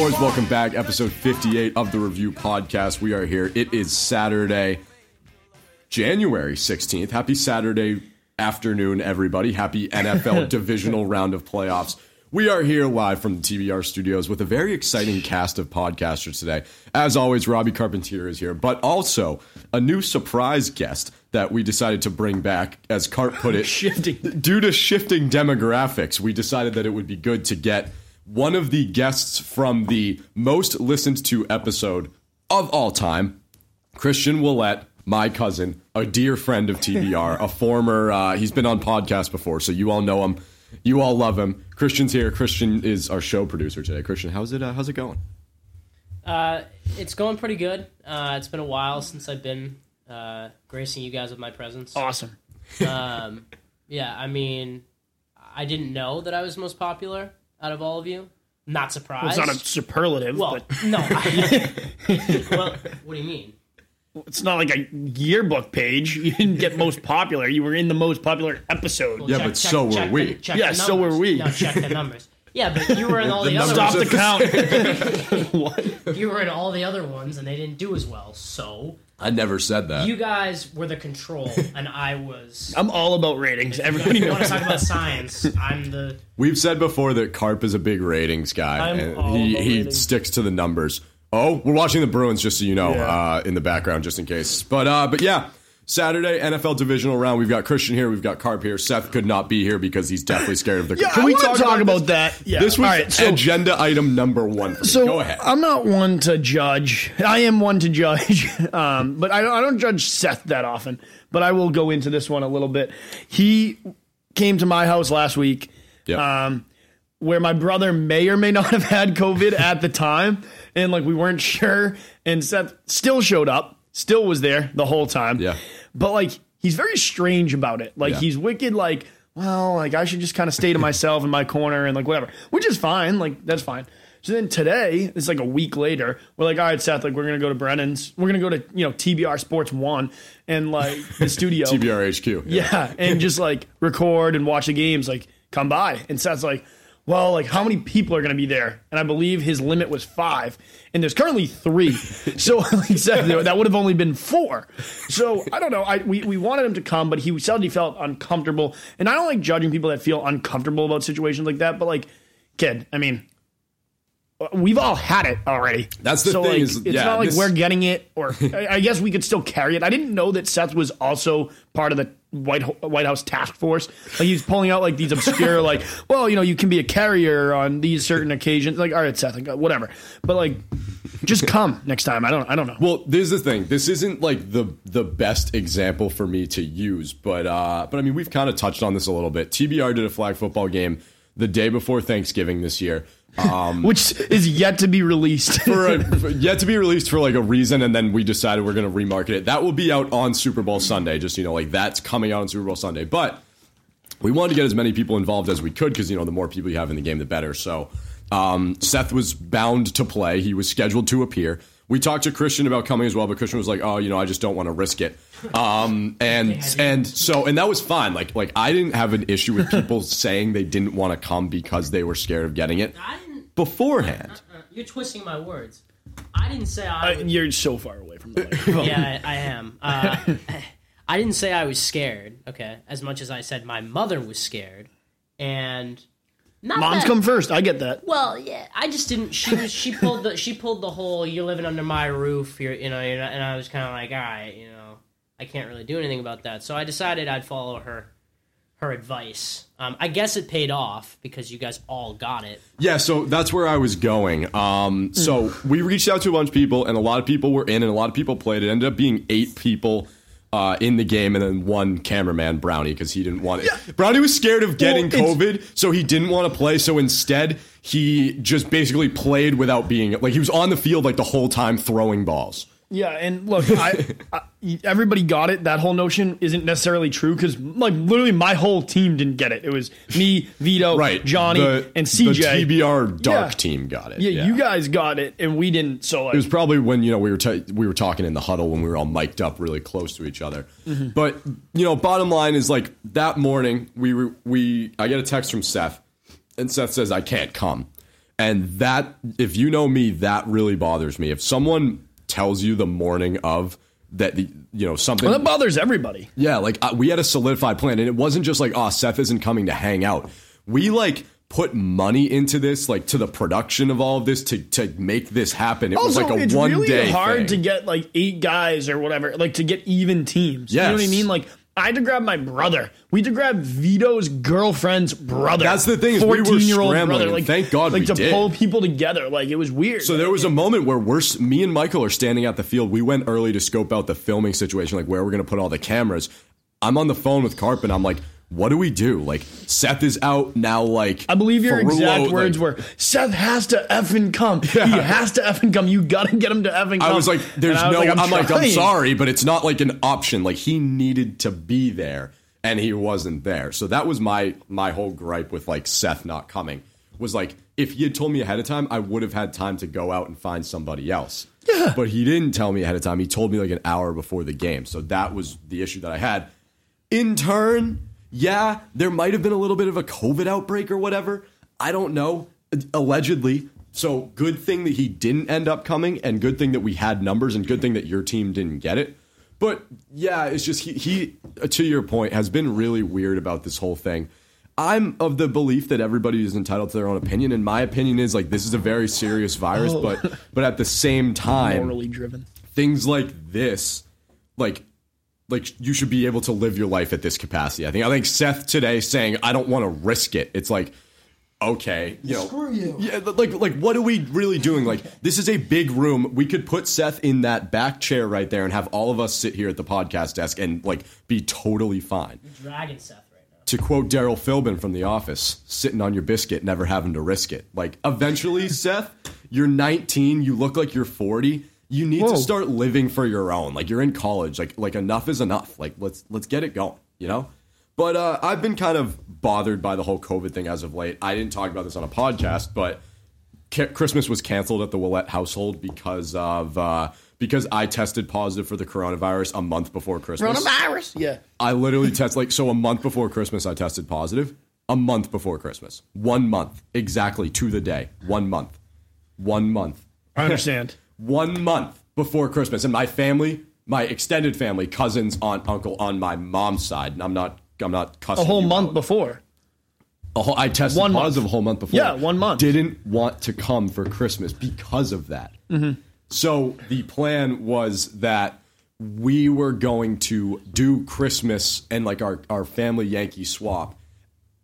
Boys, welcome back. Episode 58 of the Review Podcast. We are here. It is Saturday, January 16th. Happy Saturday afternoon, everybody. Happy NFL divisional round of playoffs. We are here live from the TBR studios with a very exciting cast of podcasters today. As always, Robbie Carpentier is here, but also a new surprise guest that we decided to bring back, as Cart put it. Shifting. Due to shifting demographics, we decided that it would be good to get one of the guests from the most listened to episode of all time, Christian Willett, my cousin, a dear friend of TBR, a former, uh, he's been on podcasts before, so you all know him. You all love him. Christian's here. Christian is our show producer today. Christian, how's it? Uh, how's it going? Uh, it's going pretty good. Uh, it's been a while since I've been uh, gracing you guys with my presence. Awesome. Um, yeah, I mean, I didn't know that I was most popular out of all of you. Not surprised. It's not a superlative, well, but no. I, well, what do you mean? it's not like a yearbook page. You didn't get most popular. You were in the most popular episode. Yeah, but so were check we. The, check Yeah, the so were we. No, check the numbers. Yeah, but you were in all the, other Stop ones. the count. what? You were in all the other ones, and they didn't do as well. So I never said that. you guys were the control, and I was. I'm all about ratings. Everybody If you want knows. to talk about science, I'm the. We've said before that Carp is a big ratings guy, I'm and all he, about he ratings. sticks to the numbers. Oh, we're watching the Bruins, just so you know, Yeah. uh, in the background, just in case. But uh, but yeah, Saturday NFL divisional round. We've got Christian here, we've got Carp here. Seth could not be here because he's definitely scared of the. Yeah, Can I we talk, talk about, about that. Yeah. This was All right, so- agenda item number one. For me. So Go ahead. I'm not one to judge. I am one to judge, um, but I don't, I don't judge Seth that often. But I will go into this one a little bit. He came to my house last week, Yep. um, where my brother may or may not have had COVID at the time, and like we weren't sure. And Seth still showed up, still was there the whole time. Yeah. But like he's very strange about it. Like Yeah. he's wicked. Like well, like I should just kind of stay to myself in my corner and like whatever, which is fine. Like that's fine. So then today, it's like a week later, we're like, all right, Seth, like we're gonna go to Brennan's. We're gonna go to you know TBR Sports One and like the studio. TBR HQ. Yeah, and just like record and watch the games. Like come by. And Seth's like, well, like how many people are gonna be there? And I believe his limit was five, and there's currently three. So like Seth, that would have only been four. So I don't know. I we, we wanted him to come, but he said he felt uncomfortable. And I don't like judging people that feel uncomfortable about situations like that. But like, kid, I mean. Uh, we've all had it already. That's the so, thing Like, is- it's yeah, not like this- we're getting it, or I I guess we could still carry it. I didn't know that Seth was also part of the White White House task force. Like he's pulling out like these obscure, like, well, you know, you can be a carrier on these certain occasions. Like, all right, Seth, like, whatever. But like, just come next time. I don't. I don't know. Well, this is the thing. This isn't like the the best example for me to use, but uh, but I mean, we've kind of touched on this a little bit. TBR did a flag football game the day before Thanksgiving this year. Um, Which is yet to be released. for a, for- yet to be released for like a reason, and then we decided we're going to remarket it. That will be out on Super Bowl Sunday. Just you know, like that's coming out on Super Bowl Sunday. But we wanted to get as many people involved as we could because you know the more people you have in the game, the better. So um, Seth was bound to play. He was scheduled to appear. We talked to Christian about coming as well, but Christian was like, "Oh, you know, I just don't want to risk it." Um, and and so and that was fine. Like like I didn't have an issue with people saying they didn't want to come because they were scared of getting it I didn't. beforehand. uh, You're twisting my words. I didn't say I. would- You're so far away from the microphone. yeah, I, I am. Uh, I didn't say I was scared. Okay, as much as I said my mother was scared, and not Moms that- come first. I get that. Well, yeah, I just didn't. She was. She pulled the. She pulled the whole. You're living under my roof. You're. You know. You're not, and I was kind of like, all right. You know, I can't really do anything about that. So I decided I'd follow her. Her advice. Um, I guess it paid off because you guys all got it. Yeah, so that's where I was going. Um, so we reached out to a bunch of people, and a lot of people were in, and a lot of people played. It ended up being eight people uh, in the game, and then one cameraman, Brownie, because he didn't want it. Brownie was scared of getting Well, COVID, so he didn't want to play. So instead, he just basically played without being like he was on the field like the whole time throwing balls. Yeah, and look, I, I everybody got it. That whole notion isn't necessarily true because, like, literally, my whole team didn't get it. It was me, Vito, Right, Johnny, the, and CJ. The TBR dark Yeah. team got it. yeah, you guys got it, and we didn't. So, like, It was probably when you know we were ta we were talking in the huddle when we were all mic'd up really close to each other. Mm-hmm. But you know, bottom line is like that morning we were we I get a text from Seth, and Seth says I can't come, And that, if you know me, that really bothers me. If someone tells you the morning of that, the, you know, something. Well, that bothers everybody. Yeah, like uh, we had a solidified plan, and it wasn't just like, oh, Seth isn't coming to hang out. We like put money into this, like to the production of all of this to to make this happen. It was like a one really day hard thing. to get like eight guys or whatever, like to get even teams. You know what I mean? Like I had to grab my brother. We had to grab Vito's girlfriend's brother. That's the thing is we 14-year-old scrambling, brother. Like, thank God like to did. pull people together. Like it was weird. So there was a moment where we're me and Michael are standing at the field. We went early to scope out the filming situation, like where we're going to put all the cameras. I'm on the phone with Carp, and I'm like, "What do we do?" Like Seth is out now. Like I believe your Ferrulo, exact like- words were Seth has to effing come. He has to effing come. You gotta get him to effing come. I was like, "There's was no." like, I'm, like, I'm sorry, but it's not like an option. Like he needed to be there, and he wasn't there. So that was my my whole gripe with like Seth not coming. Was like if he had told me ahead of time, I would have had time to go out and find somebody else. Yeah. But he didn't tell me ahead of time. He told me like an hour before the game. So that was the issue that I had. In turn, yeah, there might have been a little bit of a COVID outbreak or whatever. I don't know. Allegedly. So good thing that he didn't end up coming, and good thing that we had numbers, and good thing that your team didn't get it. But yeah, it's just he, he uh, to your point, has been really weird about this whole thing. I'm of the belief that everybody is entitled to their own opinion, and my opinion is like this is a very serious virus, oh. but but at the same time, morally driven. things like this, like like you should be able to live your life at this capacity. I think I think Seth today saying I don't want to risk it. It's like okay, you know, Screw you. Yeah, like like what are we really doing? Like this is a big room. We could put Seth in that back chair right there and have all of us sit here at the podcast desk and like be totally fine. Dragon Seth right now. To quote Darryl Philbin from The Office, sitting on your biscuit, never having to risk it. Like, eventually, Seth, you're 19, you look like you're 40. You need Whoa. to start living for your own. Like, you're in college. Like, like enough is enough. Like, let's let's get it going. You know. But uh, I've been kind of bothered by the whole COVID thing as of late. I didn't talk about this on a podcast, but ca- Christmas was canceled at the Willette household because of uh, because I tested positive for the coronavirus a month before Christmas. Coronavirus. Yeah. I literally test like so a month before Christmas I tested positive. A month before Christmas. One month. Exactly to the day. One month. One month. I understand. One month before Christmas. And my family, my extended family, cousins, aunt, uncle on my mom's side. And I'm not I'm not cussing. A whole month out. before. A whole, I tested One month. positive a whole month before. Yeah, one month. Didn't want to come for Christmas because of that. Mm-hmm. So the plan was that we were going to do Christmas and like our, our family Yankee swap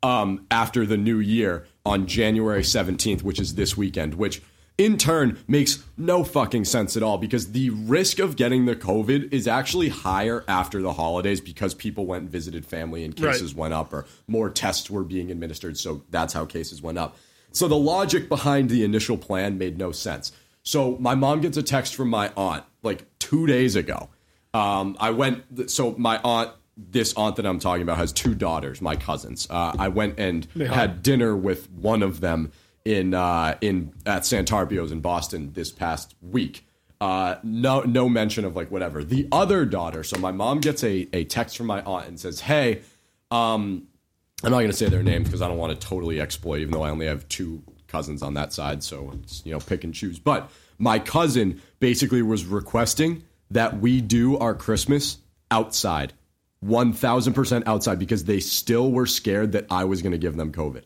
um, after the new year on January 17th, which is this weekend, which in turn makes no fucking sense at all because the risk of getting the COVID is actually higher after the holidays because people went and visited family and cases Right. went up or more tests were being administered. So that's how cases went up. So the logic behind the initial plan made no sense. So my mom gets a text from my aunt like two days ago. Um, I went, so my aunt, this aunt that I'm talking about has two daughters, my cousins. Uh, I went and had dinner with one of them in uh, in at Santarpio's in Boston this past week. Uh, no, no mention of like whatever. The other daughter. So my mom gets a, a text from my aunt and says, "Hey, um, I'm not going to say their names because I don't want to totally exploit, even though I only have two cousins on that side. So it's, you know, pick and choose. But my cousin basically was requesting that we do our Christmas outside, 1000% outside, because they still were scared that I was going to give them COVID.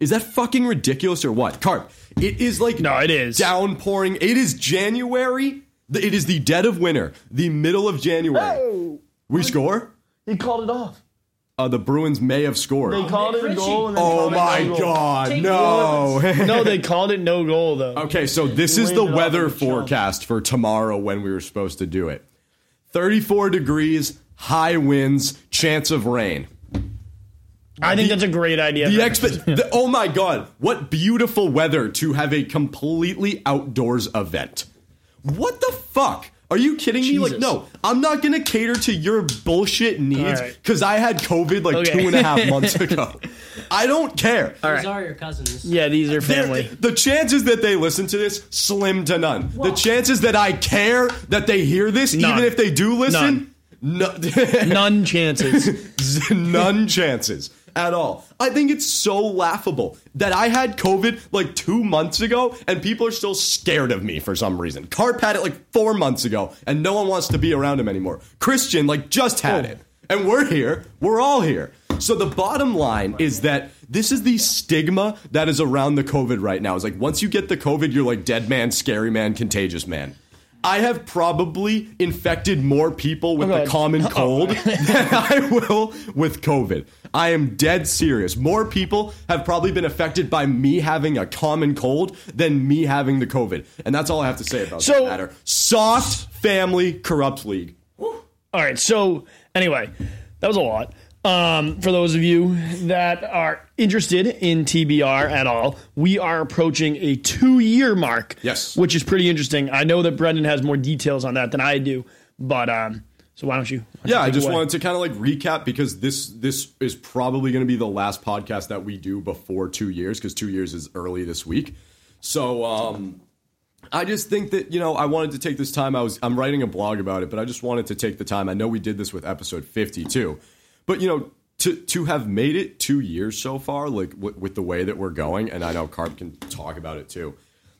Is that fucking ridiculous or what? Carp, it is like No, it is. downpouring. It is January. It is the dead of winter, the middle of January. We score? He called it off. Uh, the Bruins may have scored. They called it a goal. And then Oh called it my no goal. god, Take no. No, they called it no goal though. okay, so this is the Blame it on weather forecast for tomorrow when we were supposed to do it 34 degrees, high winds, chance of rain. I think that's a great idea. The for the, oh my god, what beautiful weather to have a completely outdoors event. What the fuck? Are you kidding me? Like, no, I'm not gonna cater to your bullshit needs All right. because I had COVID like Okay. two and a half months ago. I don't care. All These right. are your cousins. Yeah, these are They're- family. The chances that they listen to this slim to none. The chances that I care that they hear this, None. even if they do listen, no, None chances. none chances. At all. I think it's so laughable that I had COVID like two months ago and people are still scared of me for some reason. Carp had it like four months ago and no one wants to be around him anymore. Christian like just had oh. it and we're here. We're all here. So the bottom line is that this is the stigma that is around the COVID right now. It's like once you get the COVID, you're like dead man, scary man, contagious man. I have probably infected more people with the common cold than I will with COVID. I am dead serious. More people have probably been affected by me having a common cold than me having the COVID. And that's all I have to say about So- that matter. Soft family corrupt league. All right. So anyway, that was a lot. Um, for those of you that are interested in TBR at all, we are approaching a two-year mark. Yes. which is pretty interesting. I know that Brendan has more details on that than I do, but um, so why don't you? why don't Yeah, you I just away? wanted to kind of like recap because this this is probably going to be the last podcast that we do before two years because two years is early this week. So um, I just think that you know I wanted to take this time. I was I'm writing a blog about it, but I just wanted to take the time. I know we did this with episode 52, but you know to to have made it two years so far, like w- with the way that we're going, and I know Carp can talk about it too.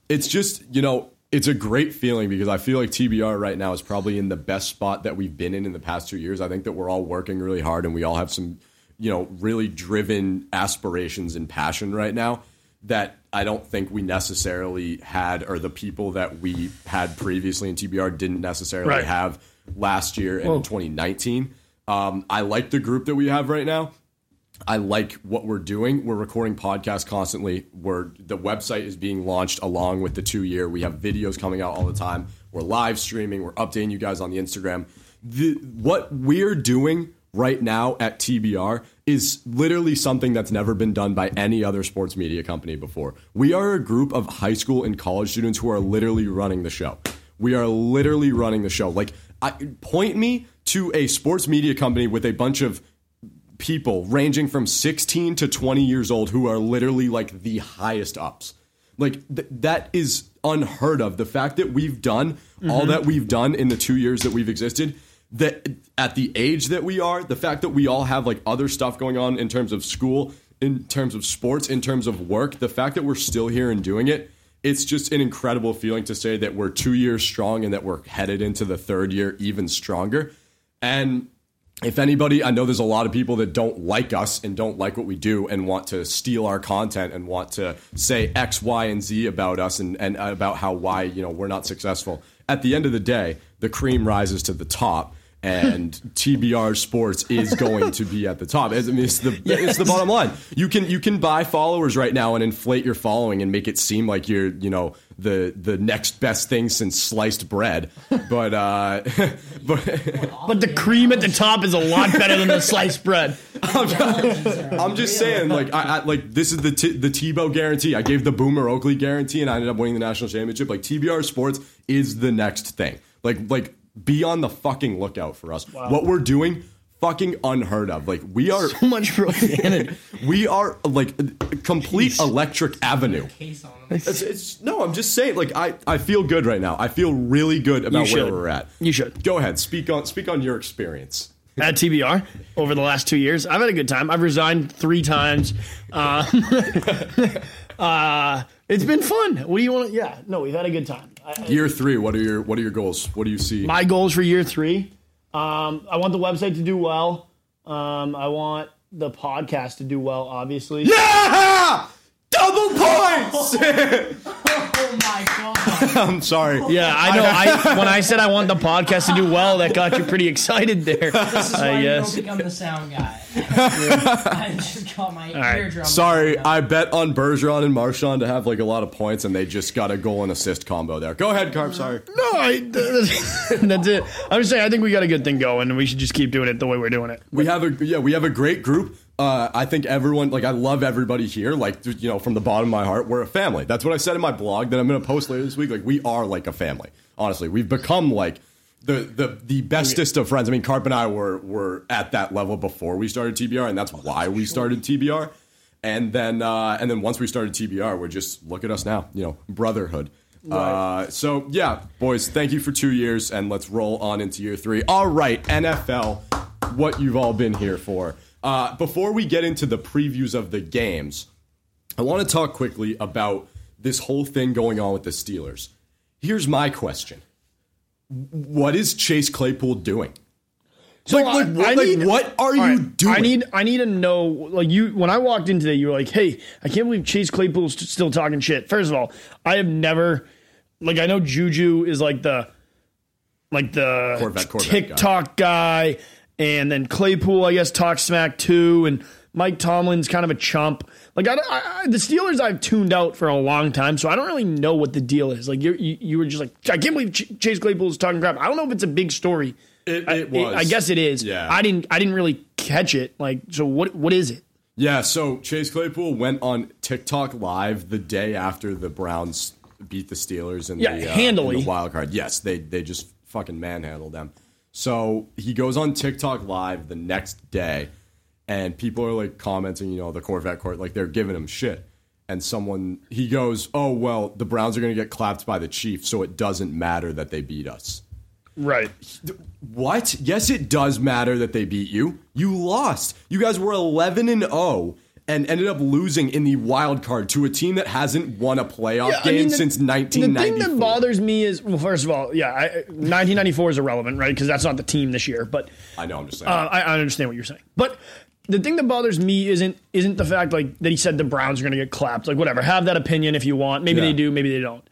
It's just you know it's a great feeling because I feel like TBR right now is probably in the best spot that we've been in in the past two years. I think that we're all working really hard and we all have some you know really driven aspirations and passion right now that I don't think we necessarily had, or the people that we had previously in TBR didn't necessarily Right. have last year and in 2019. Um, I like the group that we have right now. I like what we're doing. We're recording podcasts constantly. We're the website is being launched along with the two year. We have videos coming out all the time. We're live streaming. We're updating you guys on the Instagram. The, what we're doing right now at TBR is literally something that's never been done by any other sports media company before. We are a group of high school and college students who are literally running the show. We are literally running the show. Like, I, point me to a sports media company with a bunch of people ranging from 16 to 20 years old who are literally like the highest ups. Like th- that is unheard of. The fact that we've done all mm-hmm. that we've done in the 2 years that we've existed that at the age that we are, the fact that we all have like other stuff going on in terms of school, in terms of sports, in terms of work, the fact that we're still here and doing it, it's just an incredible feeling to say that we're 2 years strong and that we're headed into the third year even stronger. And if anybody, I know there's a lot of people that don't like us and don't like what we do and want to steal our content and want to say X, Y, and Z about us and, and about how why you know we're not successful. At the end of the day, the cream rises to the top. And TBR Sports is going to be at the top. I mean, it's the it's the bottom line. You can you can buy followers right now and inflate your following and make it seem like you're you know the the next best thing since sliced bread. But uh, but But the cream at the top is a lot better than the sliced bread. I'm just saying, like, I, I like this is the t- the Tebow guarantee. I gave the Boomer Oakley guarantee, and I ended up winning the national championship. Like TBR Sports is the next thing. Like, like be on the fucking lookout for us. What we're doing, fucking unheard of. Like we are, So much profanity. we are like a complete electric avenue. Case on them. It's, it's no, I'm just saying. Like I, I feel good right now. I feel really good about where we're at. You should. Go ahead, speak on speak on your experience. at TBR over the last two years. I've had a good time. I've resigned three times. Um, uh, it's been fun. What do you want? to Yeah, no, we've had a good time. I, Year three. What are your what are your goals? What do you see? my goals for year three. Um, I want the website to do well. Um, I want the podcast to do well. Obviously, Yeah! Double points! Oh my god. I'm sorry. yeah, I know. I when I said I want the podcast to do well, that got you pretty excited there. This is why I you guess. don't become the sound guy. I just got my right. eardrum. Sorry, I bet on Bergeron and Marchand to have like a lot of points, and they just got a goal and assist combo there. Go ahead, Carp. Sorry. No, I, that's it. I'm just saying. I think we got a good thing going, and we should just keep doing it the way we're doing it. We have a yeah, we have a great group. Uh, I think everyone like I love everybody here. Like you know, from the bottom of my heart, we're a family. That's what I said in my blog that I'm going to post later this week. Like we are like a family. Honestly, we've become like the the the bestest of friends. I mean, Carp and I were were at that level before we started TBR, and that's why we started TBR. And then uh, and then once we started TBR, we're just look at us now. You know, brotherhood. Uh, so yeah, boys, thank you for two years, and let's roll on into year three. All right, NFL, what you've all been here for. Uh, before we get into the previews of the games, I want to talk quickly about this whole thing going on with the Steelers. Here's my question: What is Chase Claypool doing? So like, like, what, like, what are all you right, doing? I need I need to know like you when I walked in today you were like, "Hey, I can't believe Chase Claypool's st- still talking shit." First of all, I have never like I know Juju is like the like the Corvette- Corvette TikTok guy. And then Claypool I guess talks smack too and Mike Tomlin's kind of a chump. Like I, I, I- the Steelers, I've tuned out for a long time, so I don't really know what the deal is. Like you, you, were just like, I can't believe Ch- Chase Claypool's talking crap. I don't know if it's a big story. It- I- it was. I guess it is. Yeah. I didn't. I didn't really catch it. Like, so what? What is it? Yeah, so Chase Claypool went on TikTok live the day after the Browns beat the Steelers in Yeah, the, uh, handily. in the wild card. Yes, they they just fucking manhandled them. So he goes on TikTok live the next day, and people are like commenting, you know, the Corvette court, like they're giving him shit. And someone he goes, "Oh well, the Browns are going to get clapped by the Chiefs, so it doesn't matter that they beat us." Right. What? Yes, it does matter that they beat you. You lost. You guys were 11 and 0 and ended up losing in the wild card to a team that hasn't won a playoff Yeah, I game mean, the- since The thing that bothers me is, well, first of all, yeah, I, 1994 is irrelevant, right? Because that's not the team this year. But I know, I'm just saying. Uh, I, I understand what you're saying, but the thing that bothers me isn't isn't the fact like that he said the Browns are going to get clapped. Like whatever, have that opinion if you want. Maybe Yeah. they do, maybe they don't.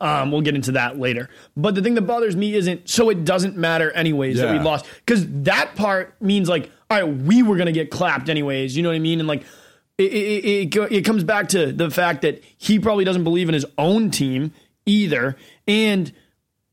Um, we'll get into that later. But the thing that bothers me isn't so it doesn't matter anyways that we lost because that part means like all right, we were going to get clapped anyways. You know what I mean? And like. It, it, it, it comes back to the fact that he probably doesn't believe in his own team either. And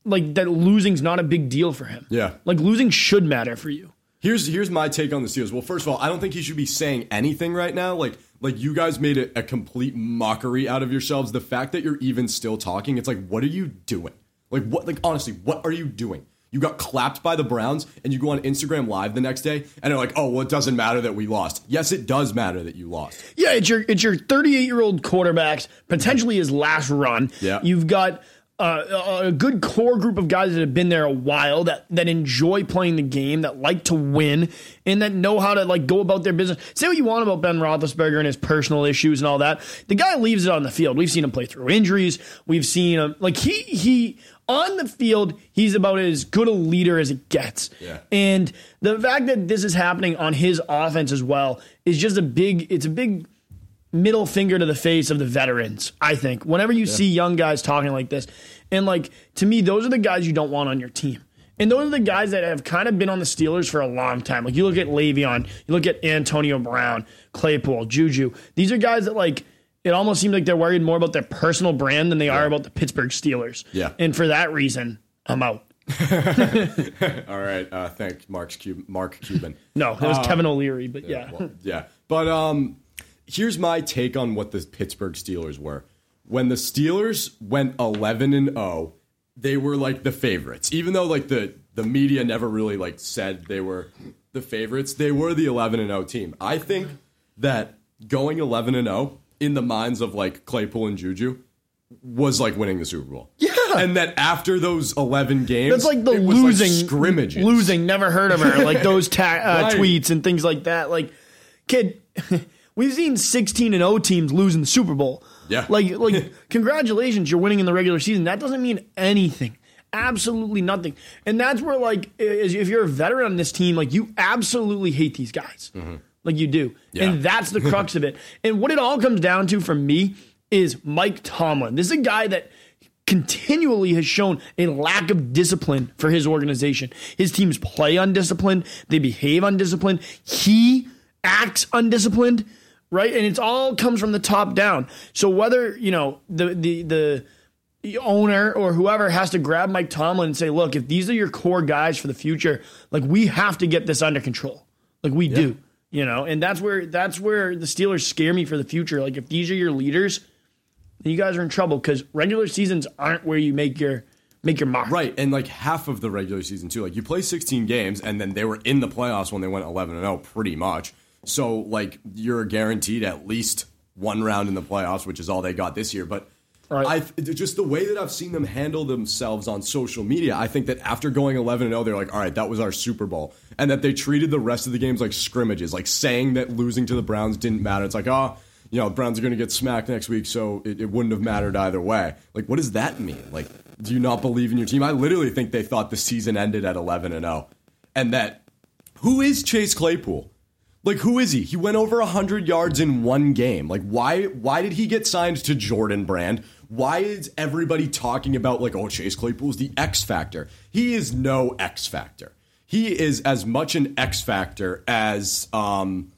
like that losing's not a big deal for him. Yeah. Like losing should matter for you. Here's here's my take on the Steelers. Well, first of all, I don't think he should be saying anything right now. Like like you guys made a, a complete mockery out of yourselves. The fact that you're even still talking, it's like, what are you doing? Like what? Like honestly, what are you doing? You got clapped by the Browns, and you go on Instagram Live the next day, and they're like, "Oh, well, it doesn't matter that we lost." Yes, it does matter that you lost. Yeah, it's your it's your 38 year old quarterback's potentially his last run. Yeah. you've got uh, a good core group of guys that have been there a while that that enjoy playing the game, that like to win, and that know how to like go about their business. Say what you want about Ben Roethlisberger and his personal issues and all that. The guy leaves it on the field. We've seen him play through injuries. We've seen him like he he on the field. He's about as good a leader as it gets. Yeah. And the fact that this is happening on his offense as well is just a big. It's a big middle finger to the face of the veterans. I think whenever you see young guys talking like this, and like to me, those are the guys you don't want on your team. And those are the guys that have kind of been on the Steelers for a long time. Like you look at Le'Veon, you look at Antonio Brown, Claypool, Juju. These are guys that like it almost seems like they're worried more about their personal brand than they are about the Pittsburgh Steelers. Yeah. And for that reason, I'm out. All right, uh, thank Mark's Cub- Mark Cuban. No, it was Kevin O'Leary, but yeah. Well, yeah. But um, here's my take on what the Pittsburgh Steelers were. When the Steelers went 11 and 0, they were like the favorites. Even though like the the media never really like said they were the favorites, they were the 11 and 0 team. I think that going 11 and 0 in the minds of like Claypool and Juju was like winning the Super Bowl. Yeah. And that after those 11 games, That's like the it losing like scrimmages. Losing, never heard of her. Like those ta- uh, Right. tweets and things like that. Like, kid, we've seen 16 and 0 teams losing the Super Bowl. Yeah. Like, like, congratulations, you're winning in the regular season. That doesn't mean anything. Absolutely nothing. And that's where, like, if you're a veteran on this team, like, you absolutely hate these guys. Like, you do. Yeah. And that's the crux of it. And what it all comes down to for me is Mike Tomlin. This is a guy that continually has shown a lack of discipline for his organization. His teams play undisciplined, they behave undisciplined. He acts undisciplined, right? And it's all comes from the top down. So whether, you know, the the the the owner or whoever has to grab Mike Tomlin and say, "Look, if these are your core guys for the future, like we have to get this under control." Like we do, you know? And that's where that's where the Steelers scare me for the future. Like if these are your leaders, you guys are in trouble cuz regular seasons aren't where you make your make your mark. Right, and like half of the regular season too. Like you play 16 games, and then they were in the playoffs when they went 11 and 0, pretty much. So like you're guaranteed at least one round in the playoffs, which is all they got this year. But Right. I just the way that I've seen them handle themselves on social media, I think that after going 11 and 0, they're like, all right, that was our Super Bowl, and that they treated the rest of the games like scrimmages, like saying that losing to the Browns didn't matter. It's like, oh, you know, the Browns are going to get smacked next week, so it, it wouldn't have mattered either way. Like, what does that mean? Like, do you not believe in your team? I literally think they thought the season ended at 11 and 0, and that who is Chase Claypool? Like who is he? He went over 100 yards in one game. Like why why did he get signed to Jordan Brand? Why is everybody talking about like oh Chase Claypool is the X factor? He is no X factor. He is as much an X factor as um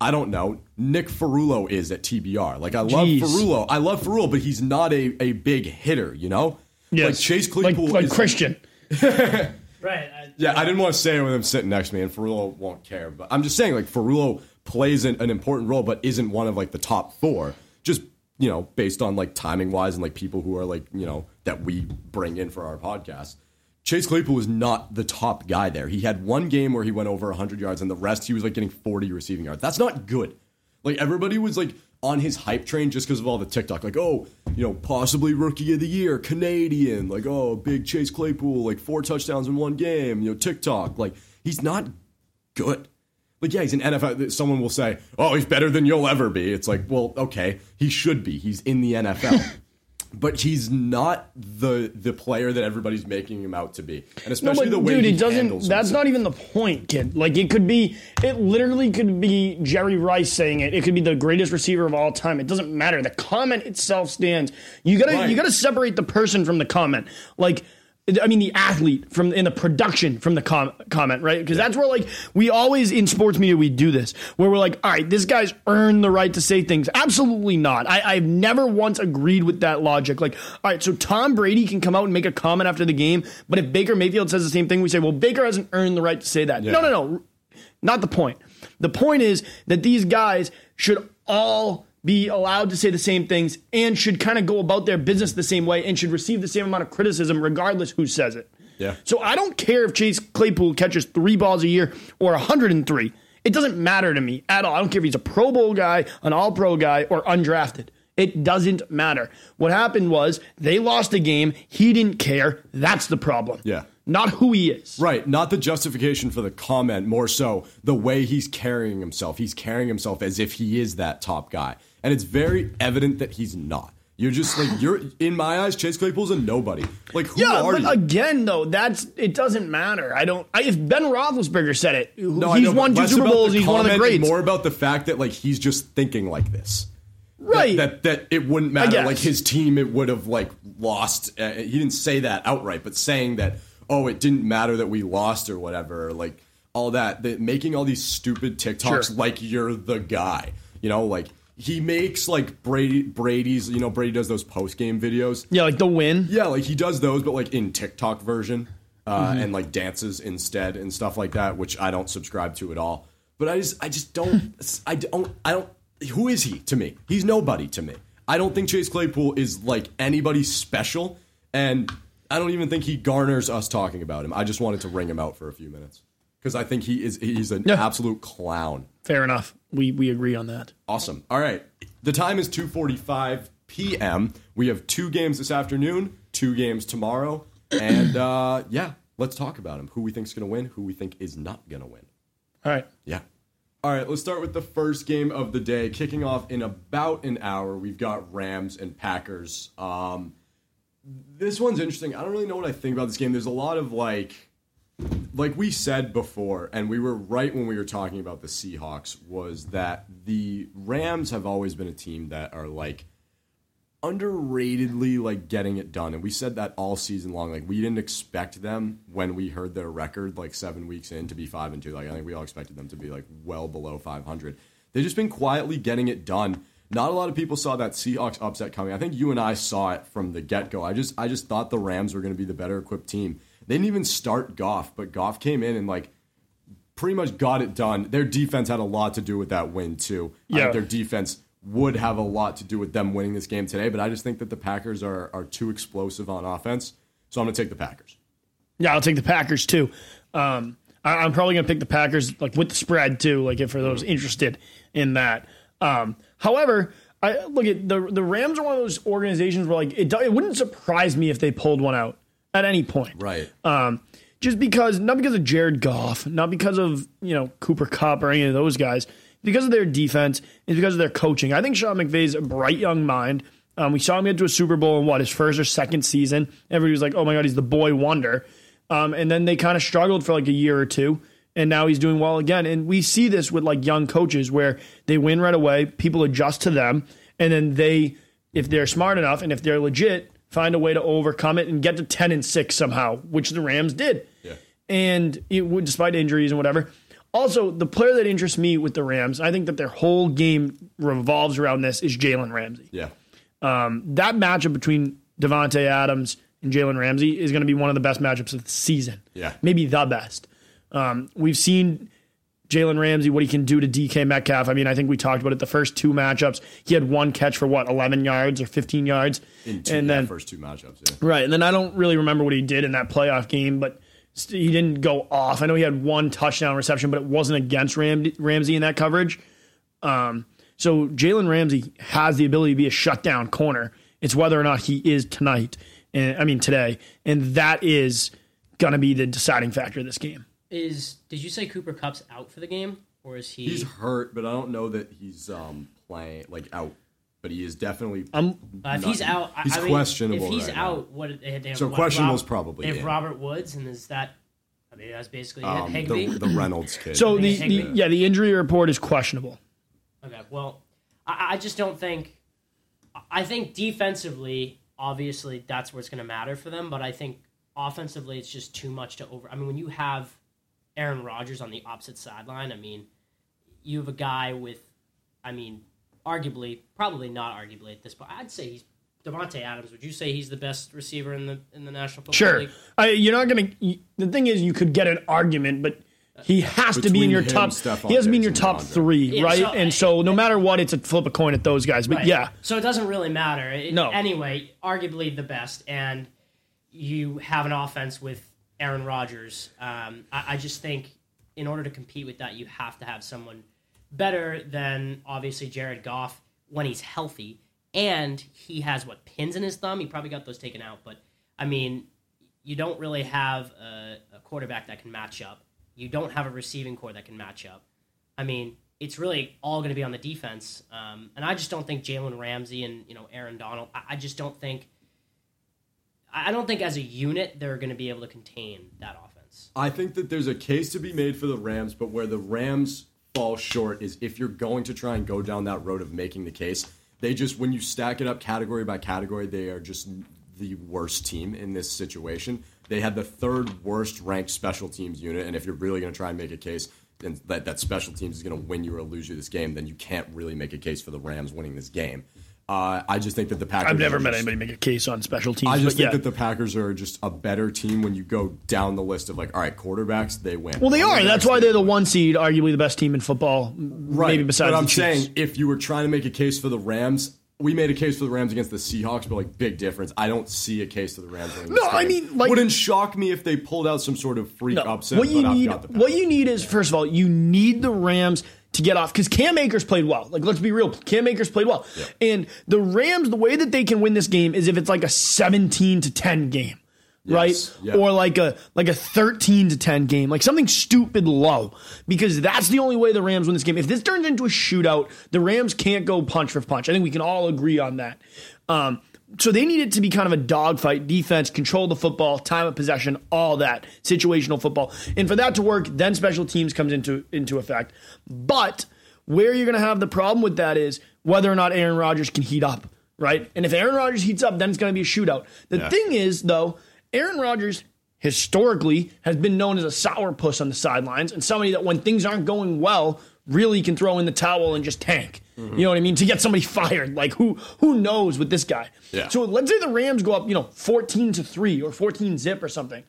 I don't know, Nick Ferrulo is at TBR. Like I love Jeez. Ferrulo. I love Ferrulo, but he's not a, a big hitter, you know? Like Chase Claypool like, like is Christian. Right. I, yeah, I didn't want to say it with him sitting next to me, and Ferrulo won't care. But I'm just saying, like Ferrulo plays an, an important role, but isn't one of like the top four. Just you know, based on like timing wise and like people who are like you know that we bring in for our podcast. Chase Claypool was not the top guy there. He had one game where he went over 100 yards, and the rest he was like getting 40 receiving yards. That's not good. Like everybody was like on his hype train just because of all the TikTok, like oh, you know, possibly rookie of the year, Canadian, like oh, big Chase Claypool, like four touchdowns in one game, you know, TikTok, like he's not good. Like yeah, he's an NFL. Someone will say, oh, he's better than you'll ever be. It's like, well, okay, he should be. He's in the NFL. But he's not the the player that everybody's making him out to be, and especially but the way dude, he it doesn't. That's himself. not even the point, kid. Like it could be. It literally could be Jerry Rice saying it. It could be the greatest receiver of all time. It doesn't matter. The comment itself stands. You gotta. Right. You gotta separate the person from the comment. Like. I mean the athlete from in the production from the com- comment, right? Because that's where like we always in sports media we do this, where we're like, all right, this guy's earned the right to say things. Absolutely not. I, I've never once agreed with that logic. Like, all right, so Tom Brady can come out and make a comment after the game, but if Baker Mayfield says the same thing, we say, well, Baker hasn't earned the right to say that. No, no, no, not the point. The point is that these guys should all be allowed to say the same things and should kind of go about their business the same way and should receive the same amount of criticism regardless who says it. Yeah. So I don't care if Chase Claypool catches three balls a year or 103. It doesn't matter to me at all. I don't care if he's a Pro Bowl guy, an All Pro guy, or undrafted. It doesn't matter. What happened was they lost a game. He didn't care. That's the problem. Yeah. Not who he is. Right, not the justification for the comment, more so the way he's carrying himself. He's carrying himself as if he is that top guy. And it's very evident that he's not. You're just like you're in my eyes, Chase Claypool's a nobody. Like who Yeah, are but you? again, though, that's it. Doesn't matter. I don't. I, if Ben Roethlisberger said it, no, he's know, won two Super Bowls. He's one of the greats. More about the fact that like he's just thinking like this. right. That that it wouldn't matter. Like his team, it would have like lost. Uh, he didn't say that outright, but saying that oh, it didn't matter that we lost or whatever. Like all that, that making all these stupid TikToks Sure. like you're the guy. You know, like he makes like Brady Brady's. You know, Brady does those post game videos. yeah, like the win. Yeah, like he does those, but like in TikTok version, uh, Mm-hmm. and like dances instead and stuff like that, which I don't subscribe to at all. But I just, I just don't, I don't, I don't. Who is he to me? He's nobody to me. I don't think Chase Claypool is like anybody special, and I don't even think he garners us talking about him. I just wanted to ring him out for a few minutes because I think he is, he's an Yeah. absolute clown. Fair enough. We we agree on that. Awesome. All right. The time is 2:45 p.m. We have two games this afternoon, two games tomorrow, and uh, yeah, let's talk about them. Who we think's going to win, who we think is not going to win. All right. Yeah. All right, let's start with the first game of the day. Kicking off in about an hour, we've got Rams and Packers. Um, this one's interesting. I don't really know what I think about this game. There's a lot of like, like we said before, and we were right when we were talking about the Seahawks, was that the Rams have always been a team that are like underratedly like getting it done and we said that all season long like we didn't expect them when we heard their record like seven weeks in to be five and two like i think we all expected them to be like well below 500 they've just been quietly getting it done not a lot of people saw that Seahawks upset coming. I think you and I saw it from the get go. I just I just thought the Rams were going to be the better equipped team. They didn't even start Goff, but Goff came in and like pretty much got it done. Their defense had a lot to do with that win too. Yeah. their defense would have a lot to do with them winning this game today, but I just think that the Packers are are too explosive on offense. So I'm going to take the Packers. Yeah, I'll take the Packers too. Um, I, I'm probably going to pick the Packers like with the spread too, like if for those interested in that. Um, however, I look at the the Rams are one of those organizations where like it, it wouldn't surprise me if they pulled one out at any point. Right. Um, just because not because of Jared Goff, not because of you know Cooper Kupp or any of those guys, because of their defense, it's because of their coaching. I think Sean McVay's a bright young mind. Um, we saw him get to a Super Bowl in what his first or second season. Everybody was like, "Oh my god, he's the boy wonder," um, and then they kind of struggled for like a year or two, and now he's doing well again. And we see this with like young coaches where they win right away, people adjust to them, and then they, if they're smart enough and if they're legit, find a way to overcome it and get to ten and six somehow, which the Rams did. Yeah. And it would, despite injuries and whatever. Also, the player that interests me with the Rams, I think that their whole game revolves around this, is Jalen Ramsey. Yeah. That matchup between Davante Adams and Jalen Ramsey is going to be one of the best matchups of the season. Yeah. maybe the best. Um, we've seen Jalen Ramsey what he can do to DK Metcalf. I mean, I think we talked about it. The first two matchups, he had one catch for what, eleven yards or fifteen yards, In two, and yeah, then first two matchups. Yeah. Right, and then I don't really remember what he did in that playoff game, but he didn't go off. I know he had one touchdown reception, but it wasn't against Ram- Ramsey in that coverage. Um, so Jalen Ramsey has the ability to be a shutdown corner. It's whether or not he is tonight, and I mean today, and that is going to be the deciding factor of this game. Is did you say Cooper Kupp's out for the game, or is he? He's hurt, but I don't know that he's um playing like out. But he is definitely. I'm Uh, if he's out, he's I mean, questionable If he's right now. out, what they, they have, So what, questionable's Rob- probably They have in. Robert Woods, and is that? I mean, that's basically um. Higbee. the, the Reynolds kid. so the, Higbee. the yeah the injury report is questionable. Okay, well, I, I just don't think. I think defensively, obviously, that's where it's going to matter for them. But I think offensively, it's just too much to over. I mean, when you have Aaron Rodgers on the opposite sideline, I mean, you have a guy with, I mean, arguably, probably not arguably at this point. I'd say he's Davante Adams. Would you say he's the best receiver in the in the National Football Sure, League? I, you're not going to. The thing is, you could get an argument, but he has to be in your him, top. Stefon he has to be in your top DeAndre. three, Yeah, right? so- and so, no matter what, it's a flip a coin at those guys. But Right. yeah, So it doesn't really matter. It- No. Anyway, arguably the best, and you have an offense with Aaron Rodgers. Um, I, I just think in order to compete with that, you have to have someone better than obviously Jared Goff when he's healthy, and he has what pins in his thumb. He probably got those taken out, but I mean, you don't really have a, a quarterback that can match up. You don't have a receiving corps that can match up. I mean, it's really all going to be on the defense, um, and I just don't think Jalen Ramsey and you know Aaron Donald. I, I just don't think. I don't think as a unit they're going to be able to contain that offense. I think that there's a case to be made for the Rams, but where the Rams fall short is if you're going to try and go down that road of making the case, they just when you stack it up category by category, they are just the worst team in this situation. They had the third worst ranked special teams unit, and if you're really going to try and make a case and that, that special teams is going to win you or lose you this game, then you can't really make a case for the Rams winning this game. Uh, I just think that the Packers. I've never met just- anybody make a case on special teams. I just think yeah. that the Packers are just a better team when you go down the list of like, all right, quarterbacks, they win. well, they are. That's why they they're the one seed, arguably the best team in football. Right. Maybe besides but I'm Chiefs. saying if you were trying to make a case for the Rams, we made a case for the Rams against the Seahawks, but like big difference. I don't see a case to the Rams. No, I mean, like- wouldn't shock me if they pulled out some sort of freak No, upset. what you need, what you need is first of all, you need the Rams to get off because Cam Akers played well. Like, let's be real, Cam Akers played well, and the Rams, the way that they can win this game is if it's like a seventeen to ten game. Right, yeah. or like a like a thirteen to ten game, like something stupid low, because that's the only way the Rams win this game. If this turns into a shootout, the Rams can't go punch for punch. I think we can all agree on that. Um, so they need it to be kind of a dogfight, defense, control the football, time of possession, all that situational football. And for that to work, then special teams comes into into effect. But where you're going to have the problem with that is whether or not Aaron Rodgers can heat up, right? And if Aaron Rodgers heats up, then it's going to be a shootout. The Yeah. thing is, though, Aaron Rodgers historically has been known as a sourpuss on the sidelines and somebody that when things aren't going well really can throw in the towel and just tank. Mm-hmm. You know what I mean? To get somebody fired. Like who who knows with this guy. Yeah. So let's say the Rams go up, you know, 14 to 3 or 14 zip or something.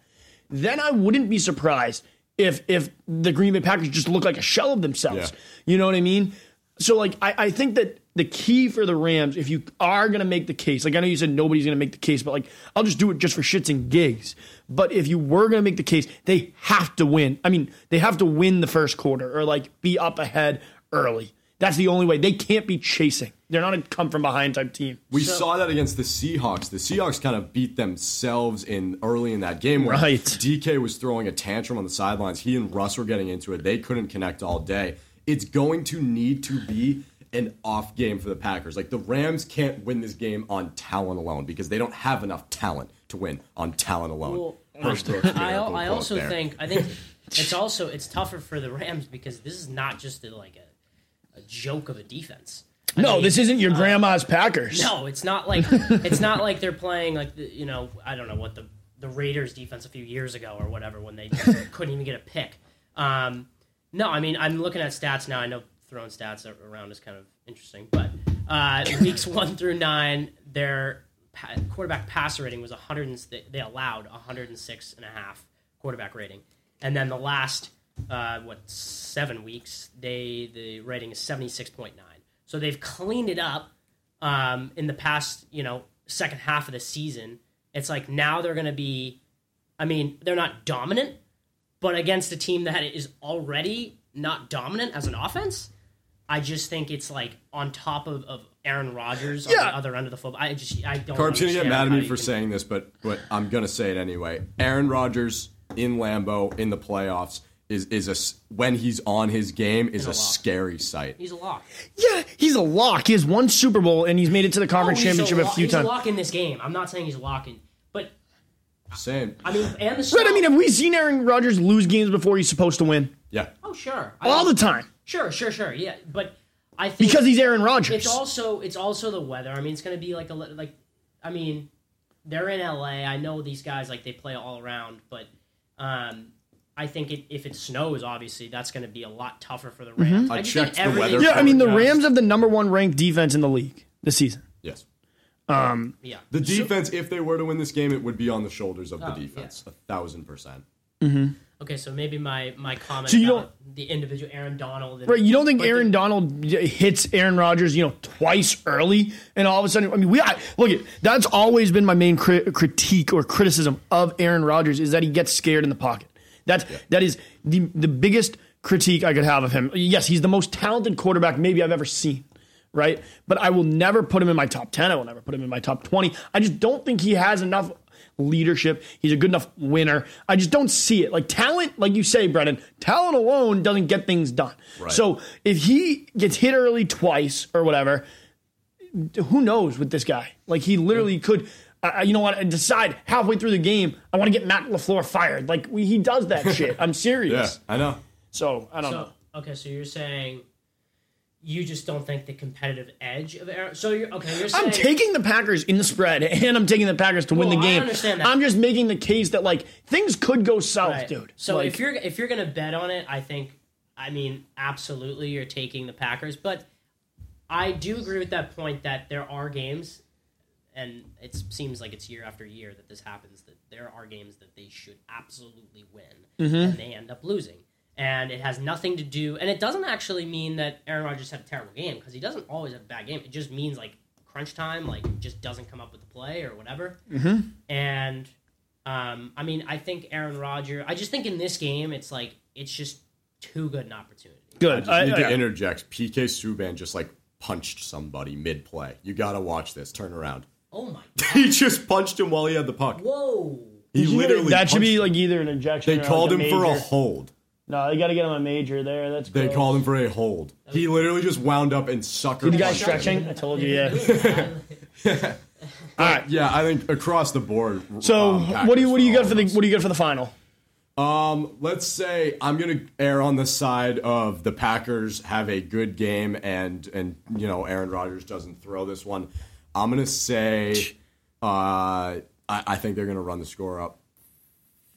Then I wouldn't be surprised if if the Green Bay Packers just look like a shell of themselves. Yeah. You know what I mean? So like I, I think that the key for the Rams, if you are gonna make the case, like I know you said nobody's gonna make the case, but like I'll just do it just for shits and gigs. But if you were gonna make the case, they have to win. I mean, they have to win the first quarter or like be up ahead early. That's the only way. They can't be chasing. They're not a come from behind type team. We So- saw that against the Seahawks. The Seahawks kind of beat themselves in early in that game where Right. DK was throwing a tantrum on the sidelines. He and Russ were getting into it. They couldn't connect all day. It's going to need to be an off game for the Packers. Like the Rams can't win this game on talent alone because they don't have enough talent to win on talent alone. Well, Herb Brooks I, miracle I also there. think I think it's also it's tougher for the Rams because this is not just a, like a, a joke of a defense. I No, mean, this isn't your grandma's Packers. No, it's not like it's not like they're playing like the, you know I don't know what the the Raiders defense a few years ago or whatever when they couldn't even get a pick. Um, no, I mean I'm looking at stats now. I know throwing stats around is kind of interesting, but uh, weeks one through nine, their pa- quarterback passer rating was 100. And, they- they allowed 106 and a half quarterback rating, and then the last uh, what seven weeks, they the rating is 76.9. So they've cleaned it up um, in the past, you know, second half of the season. It's like now they're going to be, I mean, they're not dominant, but against a team that is already not dominant as an offense, I just think it's like on top of, of Aaron Rodgers on the other end of the football. I just, I don't. Carp's gonna get understand mad at me for can- saying this, but but I'm gonna say it anyway. Aaron Rodgers in Lambeau in the playoffs is is a s- when he's on his game is a, lock. scary sight. He's a lock. Yeah, he's a lock. He has one Super Bowl and he's made it to the conference Oh, championship a, lock- few he's times. a lock in this game. I'm not saying he's locking, but Saying, I mean, and the Right, I mean, have we seen Aaron Rodgers lose games before he's supposed to win? yeah, oh sure, I All don't- the time. Sure, sure, sure. Yeah, but I think Because he's Aaron Rodgers. it's also it's also the weather. I mean, it's going to be like a like I mean, they're in LA. I know these guys like they play all around, but um I think it, if it snows, obviously that's going to be a lot tougher for the Rams. Mm-hmm. I just checked think the weather yeah, I mean, the adjusts. Rams have the number one ranked defense in the league this season. yes. Yeah, The defense, if they were to win this game, it would be on the shoulders of the Oh, defense, a thousand percent. okay. So maybe my my comment So you about the individual Aaron Donald. And, Right, you don't think Aaron the- Donald hits Aaron Rodgers, you know, twice early, and all of a sudden, I mean, we I, look at that's always been my main cri- critique or criticism of Aaron Rodgers is that he gets scared in the pocket. That's that is the the biggest critique I could have of him. Yes, he's the most talented quarterback maybe I've ever seen. Right, but I will never put him in my top ten. I will never put him in my top twenty. I just don't think he has enough leadership. He's a good enough winner. I just don't see it. Like talent, like you say, Brennan, talent alone doesn't get things done. Right. So if he gets hit early twice or whatever, who knows with this guy? Like he literally could. Uh, you know what? Decide halfway through the game, I want to get Matt LaFleur fired. Like we, he does that shit. I'm serious. Yeah, serious. I know. So I don't know. Okay, so you're saying you just don't think the competitive edge of Aaron. So you're okay. You're saying I'm taking the Packers in the spread, and I'm taking the Packers to win Well, the I game. understand that. I'm just making the case that like things could go south, Right. dude. So Like, if you're if you're gonna bet on it, I think, I mean, absolutely, you're taking the Packers. But I do agree with that point that there are games, and it seems like it's year after year that this happens. That there are games that they should absolutely win, Mm-hmm. and they end up losing. And it has nothing to do, and it doesn't actually mean that Aaron Rodgers had a terrible game because he doesn't always have a bad game. It just means like crunch time, like just doesn't come up with the play or whatever. Mm-hmm. And um, I mean, I think Aaron Rodgers. I just think in this game, it's like it's just too good an opportunity. I good. just I- need I- to interject. PK Subban just like punched somebody mid play. You gotta watch this. Turn around. Oh my! God. He just punched him while he had the puck. Whoa! He literally that should be punched like either an injection. They or, called like, him for a major. hold. No, they got to get him a major there. That's They gross. called him for a hold. He literally just wound up and sucker. The guy punched him. stretching. I told you. Yeah. All right. Yeah, I think across the board. So um, what do you what do you Packers got for the what do you got for the final? Um, let's say I'm gonna err on the side of the Packers have a good game and and you know Aaron Rodgers doesn't throw this one. I'm gonna say uh, I, I think they're gonna run the score up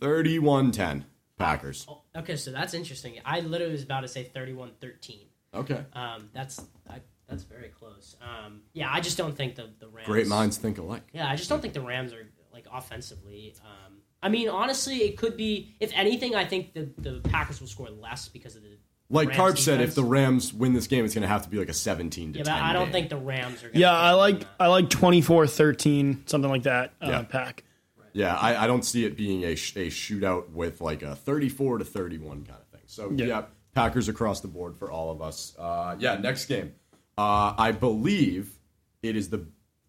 31-10 Packers. Okay, so that's interesting. I literally was about to say 31-13. Okay. Um, that's I, that's very close. Um, yeah, I just don't think the the Rams. Great minds think alike. Yeah, I just don't think the Rams are like offensively. Um, I mean, honestly, it could be. If anything, I think the the Packers will score less because of the. Like Rams Carp said, defense. if the Rams win this game, it's gonna have to be like a 17 to Yeah, 10. but I don't game. think the Rams are. Gonna Yeah, I like. I like 24-13, something like that. Uh, Yeah. Pack. Yeah, I, I don't see it being a, sh- a shootout with like a 34 to 31 kind of thing. So Yeah. yeah, Packers across the board for all of us. Uh, yeah, next game. Uh, I believe it is the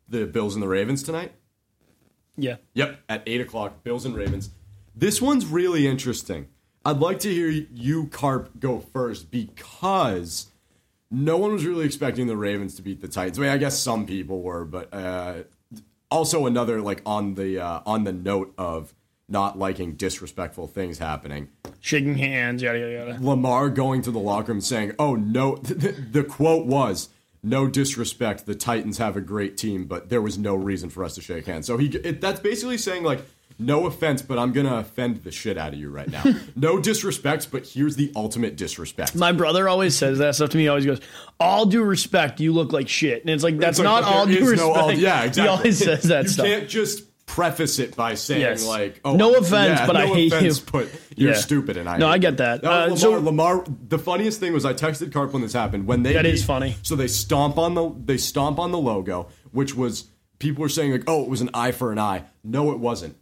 the Bills and the Ravens tonight. Yeah. Yep, at eight o'clock, Bills and Ravens. This one's really interesting. I'd like to hear you, Carp, go first because no one was really expecting the Ravens to beat the Titans. I mean, I guess some people were, but uh, also another like on the uh, on the note of not liking disrespectful things happening. Shaking hands, yada yada yada. Lamar going to the locker room saying, "Oh no," the quote was, "No disrespect, the Titans have a great team, but there was no reason for us to shake hands." So he it, that's basically saying like, "No offense, but I'm gonna offend the shit out of you right now. no disrespect, but here's the ultimate disrespect." My brother always says that stuff to me. He always goes, "All due respect, you look like shit," and it's like that's It's like, not all due is respect. no all- yeah, exactly. He always says that you stuff. can't just preface it by saying Yes. like, "Oh, No offense, yeah, but I hate offense, you." But you're Yeah. stupid, and I No, I get that. No, Uh, Lamar, so- Lamar. The funniest thing was I texted Carp when this happened. When they That is beat- funny. So they stomp on the they stomp on the logo, which was people were saying like, "Oh, it was an eye for an eye." No, it wasn't.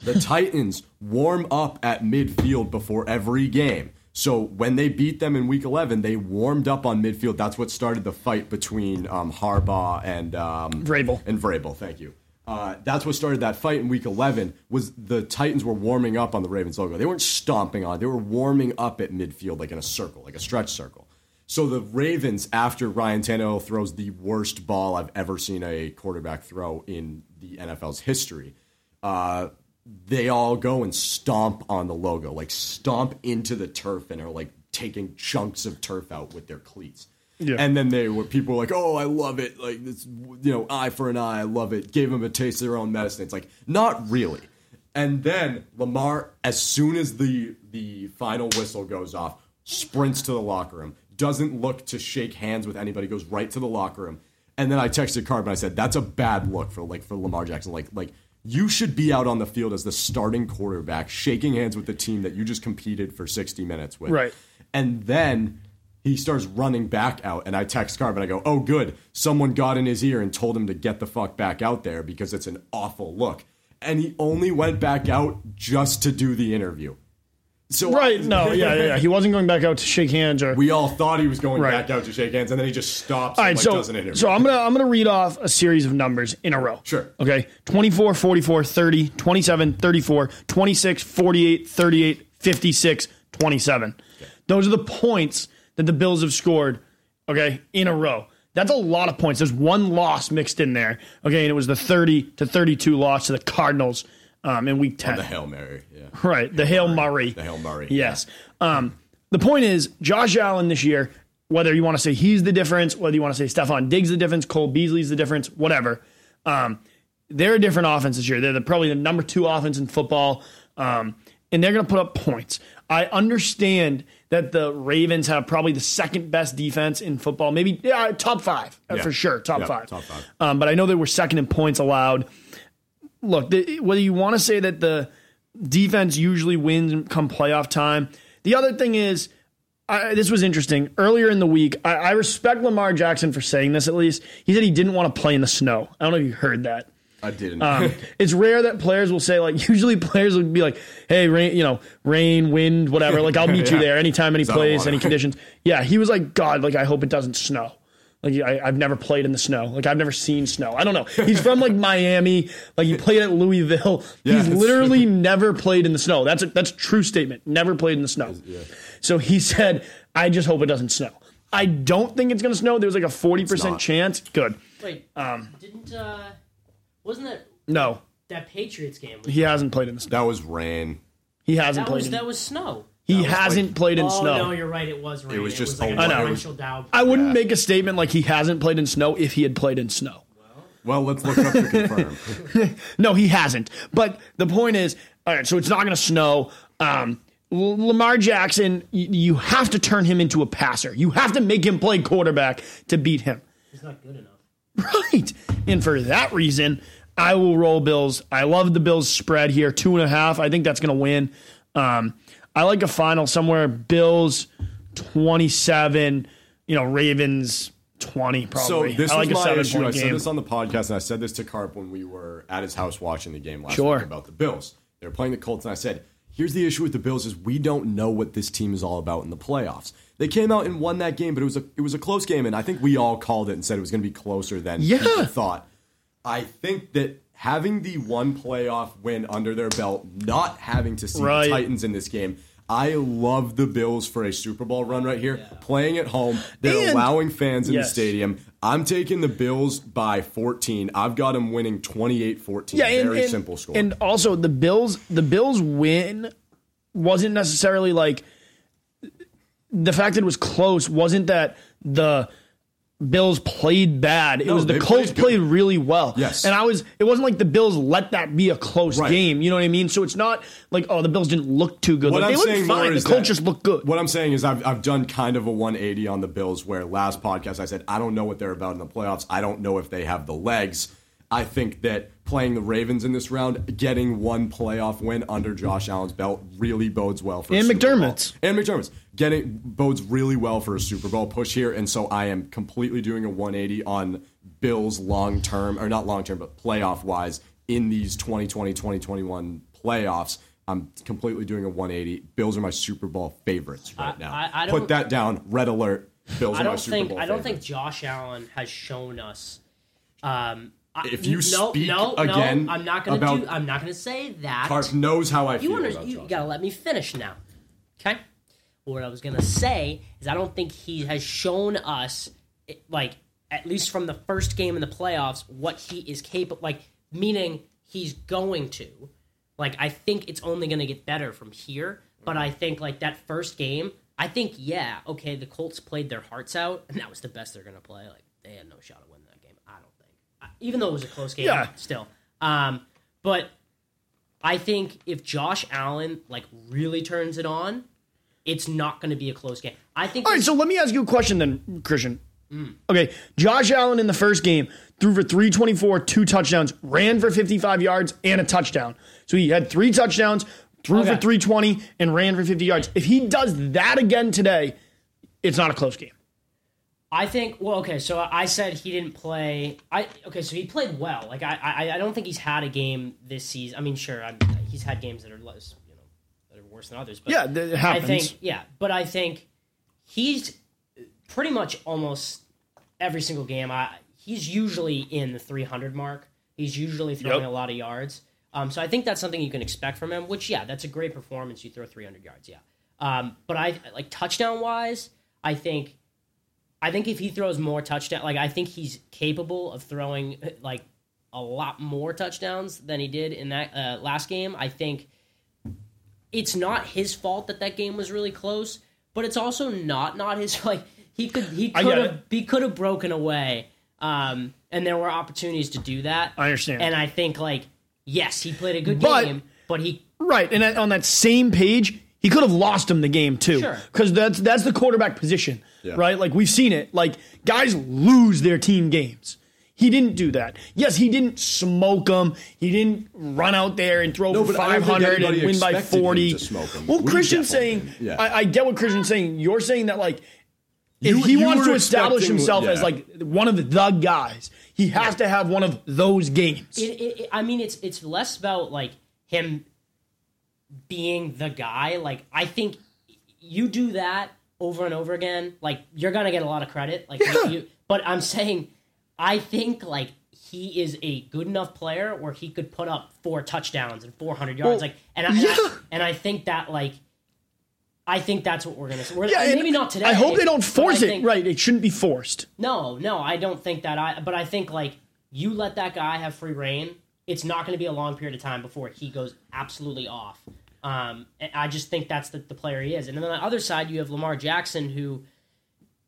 The Titans warm up at midfield before every game. So when they beat them in Week 11, they warmed up on midfield. That's what started the fight between um, Harbaugh and um, Vrabel. And Vrabel, thank you. Uh, that's what started that fight in Week 11. Was the Titans were warming up on the Ravens logo? They weren't stomping on it. They were warming up at midfield, like in a circle, like a stretch circle. So the Ravens, after Ryan Tannehill throws the worst ball I've ever seen a quarterback throw in the NFL's history, uh, they all go and stomp on the logo, like stomp into the turf and are like taking chunks of turf out with their cleats. Yeah. And then they were people were like, "Oh, I love it! Like this, you know, eye for an eye. I love it." Gave them a taste of their own medicine. It's like not really. And then Lamar, as soon as the the final whistle goes off, sprints to the locker room. Doesn't look to shake hands with anybody. Goes right to the locker room. And then I texted Carp and I said, "That's a bad look for like for Lamar Jackson. Like like you should be out on the field as the starting quarterback, shaking hands with the team that you just competed for 60 minutes with." Right. And then he starts running back out, and I text Carp and I go, "Oh, good, someone got in his ear and told him to get the fuck back out there because it's an awful look." And he only went back out just to do the interview. So Right? No, yeah, yeah, yeah. He wasn't going back out to shake hands or. we all thought he was going Right. back out to shake hands, and then he just stops all and like, so does an interview. so I'm gonna I'm gonna read off a series of numbers in a row. Sure. Okay. 24, 44, 30, 27, 34, 26, 48, 38, 56, 27. Those are the points that the Bills have scored. Okay, in a row. That's a lot of points. There's one loss mixed in there. Okay, and it was the 30 to 32 loss to the Cardinals um, in Week 10. the hail mary, yeah, Right, the Hail Murray. the hail murray. Yes. Um, the point is, Josh Allen this year, whether you want to say he's the difference, whether you want to say Stefon Diggs the difference, Cole Beasley's the difference, whatever, um, they're a different offense this year. They're the, probably the number two offense in football, um, and they're going to put up points. I understand that the Ravens have probably the second best defense in football, maybe yeah, top five uh, Yeah. for sure, top Yeah, five. top five. Um, but I know they were second in points allowed. Look, the, whether you want to say that the defense usually wins come playoff time, the other thing is, I, this was interesting. Earlier in the week, I, I respect Lamar Jackson for saying this at least. He said he didn't want to play in the snow. I don't know if you heard that. I didn't. Um, it's rare that players will say like. Usually, players will be like, "Hey, rain, you know, rain, wind, whatever. Like, I'll meet you there anytime, any place, any conditions." Yeah, he was like, "God, like, I hope it doesn't snow." Like, I, I've never played in the snow. Like, I've never seen snow. I don't know. He's from like Miami. Like, he played at Louisville. Yeah, He's that's literally never played in the snow. That's a, that's a true statement. Never played in the snow. So he said, "I just hope it doesn't snow." I don't think it's going to snow. There was like a forty percent chance. Good. Wait, Um, didn't uh, wasn't that No, that Patriots game? Was, he hasn't played in the snow. that was rain. He hasn't that played. was in, that was snow. He hasn't like- played in oh snow. no, you're right. It was rain. was just like a a lot. I know. torrential. I wouldn't Yeah. make a statement like he hasn't played in snow if he had played in snow. Well, let's look up to confirm. No, he hasn't. But the point is, all right, so it's not going to snow. Um, Lamar Jackson, y- you have to turn him into a passer. You have to make him play quarterback to beat him. He's not good enough. Right. And for that reason, I will roll Bills. I love the Bills spread here, two and a half. I think that's going to win. Um, I like a final somewhere Bills 27, you know, Ravens 20 probably. So this I like was a my issue. I said this on the podcast, and I said this to Carp when we were at his house watching the game last Sure. week about the Bills. They were playing the Colts, and I said Here's the issue with the Bills is we don't know what this team is all about in the playoffs. They came out and won that game, but it was a it was a close game, and I think we all called it and said it was going to be closer than Yeah. people thought. I think that having the one playoff win under their belt, not having to see Right. the Titans in this game, I love the Bills for a Super Bowl run right here. Playing at home, they're And- allowing fans in Yes. the stadium. I'm taking the Bills by 14. I've got them winning 28-14. Yeah, and, Very and- simple score. And also the Bills, the Bills win wasn't necessarily like the fact that it was close wasn't that the Bills played bad. It No, was the Colts played played really well. Yes. And I was it wasn't like the Bills let that be a close Right. game. You know what I mean? So it's not like, oh, the Bills didn't look too good. What Like, I'm they saying fine. The Colts just looked good. What I'm saying is I've, I've done kind of a 180 on the Bills where last podcast I said I don't know what they're about in the playoffs. I don't know if they have the legs. I think that playing the Ravens in this round, getting one playoff win under Josh Allen's belt really bodes well for a And Super Bowl. McDermott's. And McDermott's getting bodes really well for a Super Bowl push here, and so I am completely doing a 180 on Bills long term, or not long term, but playoff wise in these 2020 2021 playoffs. I'm completely doing a 180. Bills are my Super Bowl favorites right I- now. I- I Put don't- that down. Red alert. Bills I are my don't Super think Bowl I don't think. Josh Allen has shown us. Um, I- If you no, speak no, again no, I'm not going to about- do. I'm not going to say that. Karp knows how I you feel under, about you Josh. gotta let me finish now. Okay. What I was gonna say is I don't think he has shown us, like at least from the first game in the playoffs, what he is capable. Like meaning he's going to. Like I think it's only gonna get better from here. But I think like that first game, I think yeah, okay, the Colts played their hearts out, and that was the best they're gonna play. Like they had no shot at winning that game. I don't think, I- even though it was a close game. Yeah. Still, um, but I think if Josh Allen like really turns it on, it's not going to be a close game. I think. All right, so let me ask you a question then, Christian. Okay, Josh Allen in the first game threw for 324, two touchdowns, ran for 55 yards and a touchdown. So he had three touchdowns, threw Okay. for 320, and ran for 50 yards. If he does that again today, it's not a close game. I think. Well, okay. So I said he didn't play. I okay. So he played well. Like I, I, I don't think he's had a game this season. I mean, sure, I'm, he's had games that are less, you know, that are worse than others. But Yeah, that I happens. think. Yeah, but I think he's pretty much almost every single game. I he's usually in the 300 mark. He's usually throwing Yep. a lot of yards. Um, so I think that's something you can expect from him. Which yeah, that's a great performance. You throw 300 yards. Yeah. Um, but I like touchdown wise, I think I think if he throws more touchdown, like I think he's capable of throwing like a lot more touchdowns than he did in that uh, last game. I think it's not his fault that that game was really close, but it's also not not his like he could he could have he could have broken away, um, and there were opportunities to do that. I understand. and I think like yes, he played a good But- game, but he Right, and on that same page, he could have lost him the game too, Sure. because that's that's the quarterback position, Yeah. right? Like we've seen it. Like guys lose their team games. He didn't do that. Yes, he didn't smoke them. He didn't run out there and throw No, for but I don't think 500 and win by 40. to smoke 'em. Well, We Christian's saying. Yeah. I, I get what Christian's saying. You're saying that like if You- he you wants to establish himself yeah. as like one of the guys, he has to have one of those games. it, it, it- I mean, it's it's less about like him being the guy. Like I think you do that over and mm-hmm. over again, like you're gonna get a lot of credit. Like Yeah. you, but I'm saying, I think like he is a good enough player where he could put up four touchdowns and 400 yards. Well, like, and I, and, yeah. I, and I think that like. I think that's what we're gonna. We're, yeah, maybe not today. I hope they don't force I it. right, it shouldn't be forced. no, no, I don't think that. I but I think like you let that guy have free reign. It's not going to be a long period of time before he goes absolutely off. Um, and I just think that's the, the player he is. And then on the other side, you have Lamar Jackson, who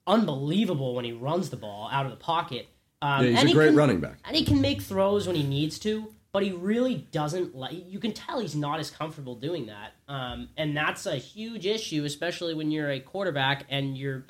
unbelievable when he runs the ball out of the pocket. Um, Yeah, he's and a he great can- running back. and he can make throws when he needs to, but he really doesn't like. You can tell he's not as comfortable doing that, um, and that's a huge issue, especially when you're a quarterback and you're.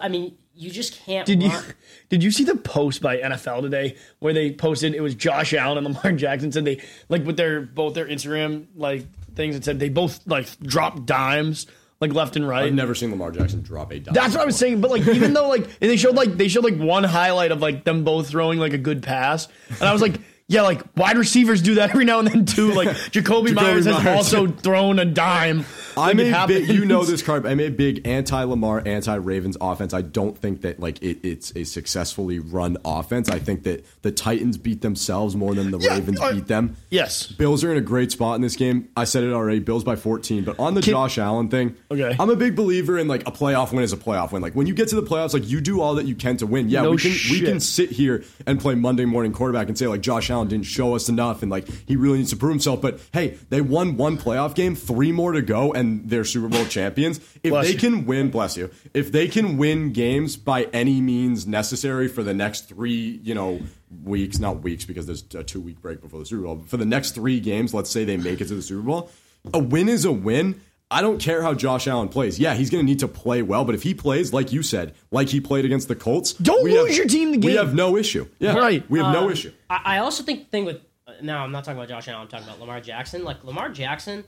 I mean, you just can't. Did you did you see the post by NFL today where they posted it was Josh Allen and Lamar Jackson said they like with their both their Instagram like things it said they both like dropped dimes like left and right. I've never seen Lamar Jackson drop a dime. That's what I was saying, but like even though like and they showed like they showed like one highlight of like them both throwing like a good pass, and I was like, Yeah, like wide receivers do that every now and then too. Like Jakobi, Meyers has Meyers. also thrown a dime. I'm a big, you know this card. I'm a big anti Lamar, anti Ravens offense. I don't think that like it, it's a successfully run offense. I think that the Titans beat themselves more than the Yeah, Ravens uh, beat them. Yes. Bills are in a great spot in this game. I said it already. Bills by 14. But on the Can- Josh Allen thing, Okay. I'm a big believer in like a playoff win is a playoff win. Like when you get to the playoffs, like you do all that you can to win. Yeah, No we can we can sit here and play Monday morning quarterback and say like Josh Allen didn't show us enough and like he really needs to prove himself. But hey, they won one playoff game, three more to go, and they're Super Bowl champions. If Bless they you. can win, bless you. If they can win games by any means necessary for the next three, you know, weeks, not weeks because there's a two week break before the Super Bowl. But for the next three games, let's say they make it to the Super Bowl, a win is a win. I don't care how Josh Allen plays. Yeah, he's going to need to play well, but if he plays like you said, like he played against the Colts, Don't lose have- your team the game We have no issue. Yeah, Right. We have no Um, issue. I, I also think the thing with uh, now I'm not talking about Josh Allen. I'm talking about Lamar Jackson. Like Lamar Jackson,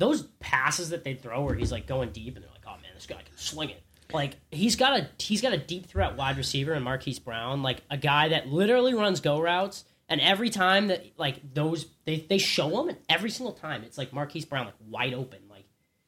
those passes that they throw where he's like going deep and they're like, oh man, this guy can sling it. Like he's got a he's got a deep threat wide receiver in Marquise Brown, like a guy that literally runs go routes. And every time that like those they, they show him, and every single time it's like Marquise Brown like wide open, like.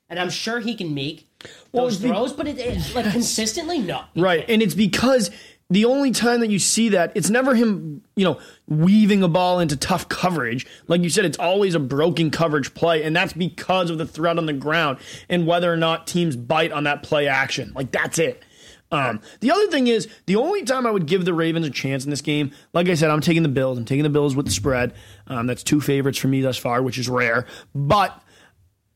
And I'm sure he can make Well, those be- throws, but it, it like consistently, no. Right. can't. And it's because the only time that you see that, it's never him, you know, weaving a ball into tough coverage. Like you said, it's always a broken coverage play. And that's because of the threat on the ground and whether or not teams bite on that play action. Like that's it. Um, the other thing is, the only time I would give the Ravens a chance in this game, like I said, I'm taking the Bills. I'm taking the Bills with the spread. Um, that's two favorites for me thus far, which is rare. But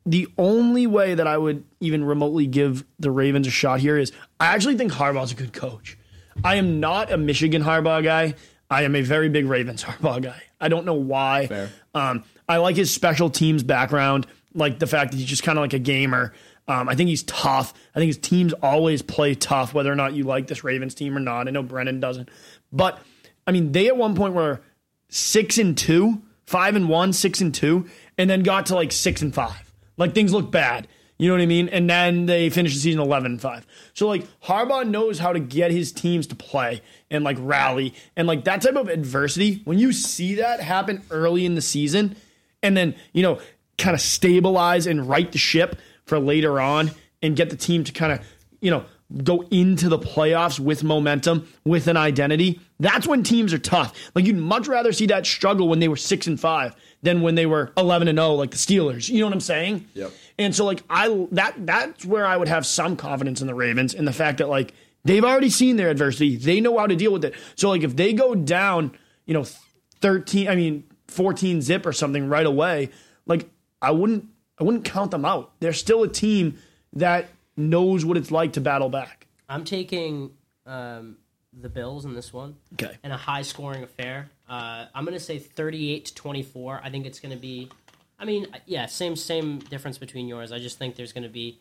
the only way that I would even remotely give the Ravens a shot here is I actually think Harbaugh's a good coach. I am not a Michigan Harbaugh guy. I am a very big Ravens Harbaugh guy. I don't know why. Um, I like his special teams background, like the fact that he's just kind of like a gamer. Um, I think he's tough. I think his teams always play tough, whether or not you like this Ravens team or not. I know Brennan doesn't, but I mean, they at one point were six and two, five and one, six and two, and then got to like six and five. Like things look bad. You know what I mean? And then they finished the season 11 and 5. So, like, Harbaugh knows how to get his teams to play and, like, rally. And, like, that type of adversity, when you see that happen early in the season and then, you know, kind of stabilize and right the ship for later on and get the team to kind of, you know, go into the playoffs with momentum, with an identity, that's when teams are tough. Like you'd much rather see that struggle when they were 6 and 5 than when they were 11 and 0 like the Steelers. You know what I'm saying? Yep. And so like I that that's where I would have some confidence in the Ravens in the fact that like they've already seen their adversity. They know how to deal with it. So like if they go down, you know, 13 I mean 14 zip or something right away, like I wouldn't I wouldn't count them out. They're still a team that knows what it's like to battle back. I'm taking um, the Bills in this one. Okay. In a high scoring affair. Uh, I'm going to say 38 to 24. I think it's going to be. I mean, yeah, same same difference between yours. I just think there's going to be.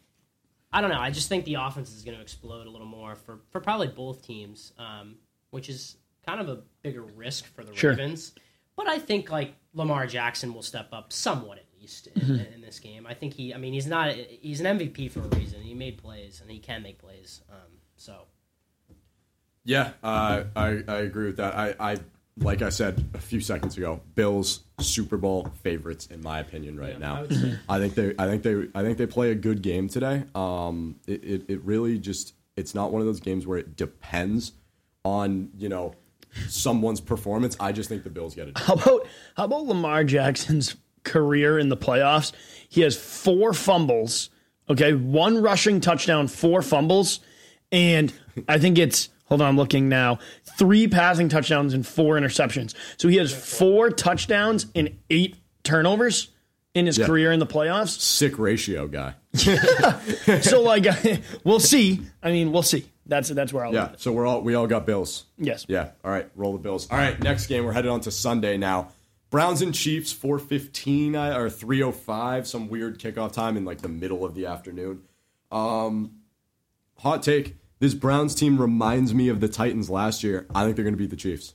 I don't know. I just think the offense is going to explode a little more for, for probably both teams, um, which is kind of a bigger risk for the Sure. Ravens. But I think like Lamar Jackson will step up somewhat at least in, Mm-hmm. in this game. I think he. I mean, he's not. He's an MVP for a reason. He made plays and he can make plays. Um, so Yeah, uh, I I agree with that. I, I like I said a few seconds ago, Bills Super Bowl favorites in my opinion right now. I. I think they I think they I think they play a good game today. Um, it, it, it really just it's not one of those games where it depends on you know someone's performance. I just think the Bills get it. How about how about Lamar Jackson's career in the playoffs? He has four fumbles, okay, one rushing touchdown, four fumbles, and I think it's hold on, I'm looking now. Three passing touchdowns and four interceptions. So he has four touchdowns and eight turnovers in his career in the playoffs. Sick ratio guy. So like we'll see. I mean, we'll see. That's that's where I'll Yeah. So we're all we all got Bills. Yes. Yeah. All right. Roll the Bills. All right. Next game. We're headed on to Sunday now. Browns and Chiefs, four fifteen or three oh five. Some weird kickoff time in like the middle of the afternoon. Um, hot take: This Browns team reminds me of the Titans last year. I think they're going to beat the Chiefs.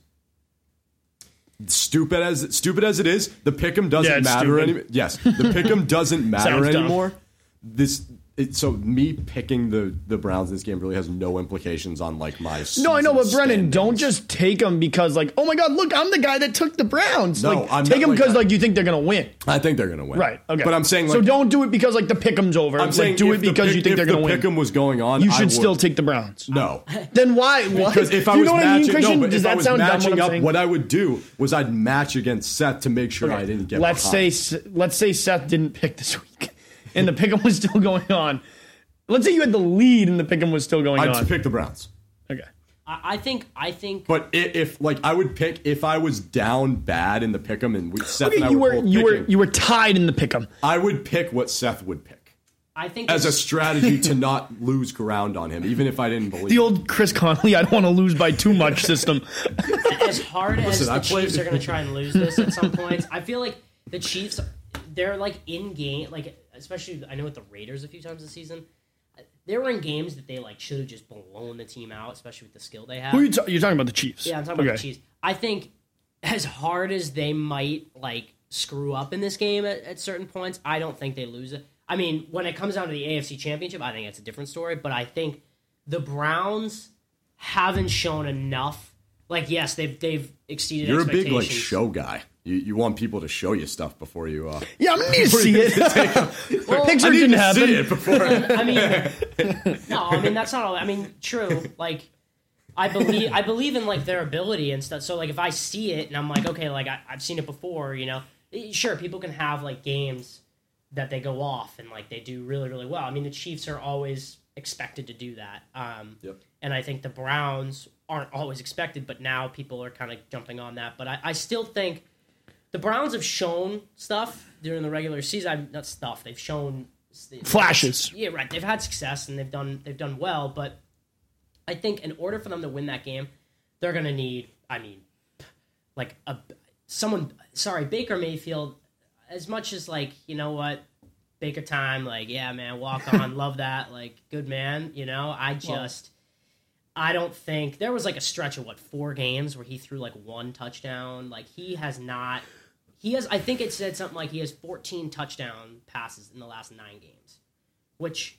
Stupid as stupid as it is, the pick'em doesn't Yeah, matter anymore. Yes, the pick'em doesn't matter anymore. This it, so me picking the the Browns in this game really has no implications on like my. No, I know, but Brennan, don't just take them because, like, oh my God, look, I'm the guy that took the Browns. No, like, I'm take them because, that. like, you think they're gonna win. I think they're gonna win. Right. Okay. But I'm saying like so don't do it because like the pick'em's over. I'm like, saying do it because pick- you think they're gonna the win. Pick'em was going on. you should still take the Browns. no. Then why? Why? Because if I you was matching, I mean, no, but Does if I that sound dumb? matching What up, what I would do was I'd match against Seth to make sure I didn't get. let's say let's say Seth didn't pick this week, and the pick'em was still going on. Let's say you had the lead and the pick'em was still going on. I'd on. pick the Browns. okay. I, I think I think But i- if like I would pick if I was down bad in the pick'em and we Seth Okay, and I you were, were both you were picking, you were tied in the pick'em. I would pick what Seth would pick I think as a strategy to not lose ground on him, even if I didn't believe. The old Chris Conley, I don't want to lose by too much system. as hard as Listen, the I played- Chiefs are going to try and lose this at some points, I feel like the Chiefs, they're like in game, like especially I know with the Raiders a few times this season, uh, they were in games that they like should have just blown the team out, especially with the skill they have. Who are you ta- you're talking about the Chiefs? Yeah, I'm talking about the Chiefs. I think as hard as they might like screw up in this game at, at certain points, I don't think they lose it. I mean, when it comes down to the AFC Championship, I think it's a different story. But I think the Browns haven't shown enough. Like, yes, they've they've exceeded. You're a big like expectations. show guy. You, you want people to show you stuff before you. Uh, Yeah, I need to see it. Well, Picture I didn't to happen. see it before. I mean, no, I mean that's not. All, I mean, true. Like, I believe I believe in like their ability and stuff. So like, if I see it and I'm like, okay, like I, I've seen it before, you know. Sure, people can have like games that they go off and like they do really really well. I mean, the Chiefs are always expected to do that. Um, Yep. And I think the Browns aren't always expected, but now people are kind of jumping on that. But I, I still think the Browns have shown stuff during the regular season. I'm not stuff. They've shown Flashes. yeah, right. They've had success and they've done they've done well, but I think in order for them to win that game, they're gonna need. I mean, like a someone. Sorry, Baker Mayfield. As much as like you know what, Baker time. Like yeah, man, walk on, love that. Like good man. You know, I just. I don't think there was like a stretch of what four games where he threw like one touchdown. Like he has not. He has. I think it said something like he has 14 touchdown passes in the last nine games, which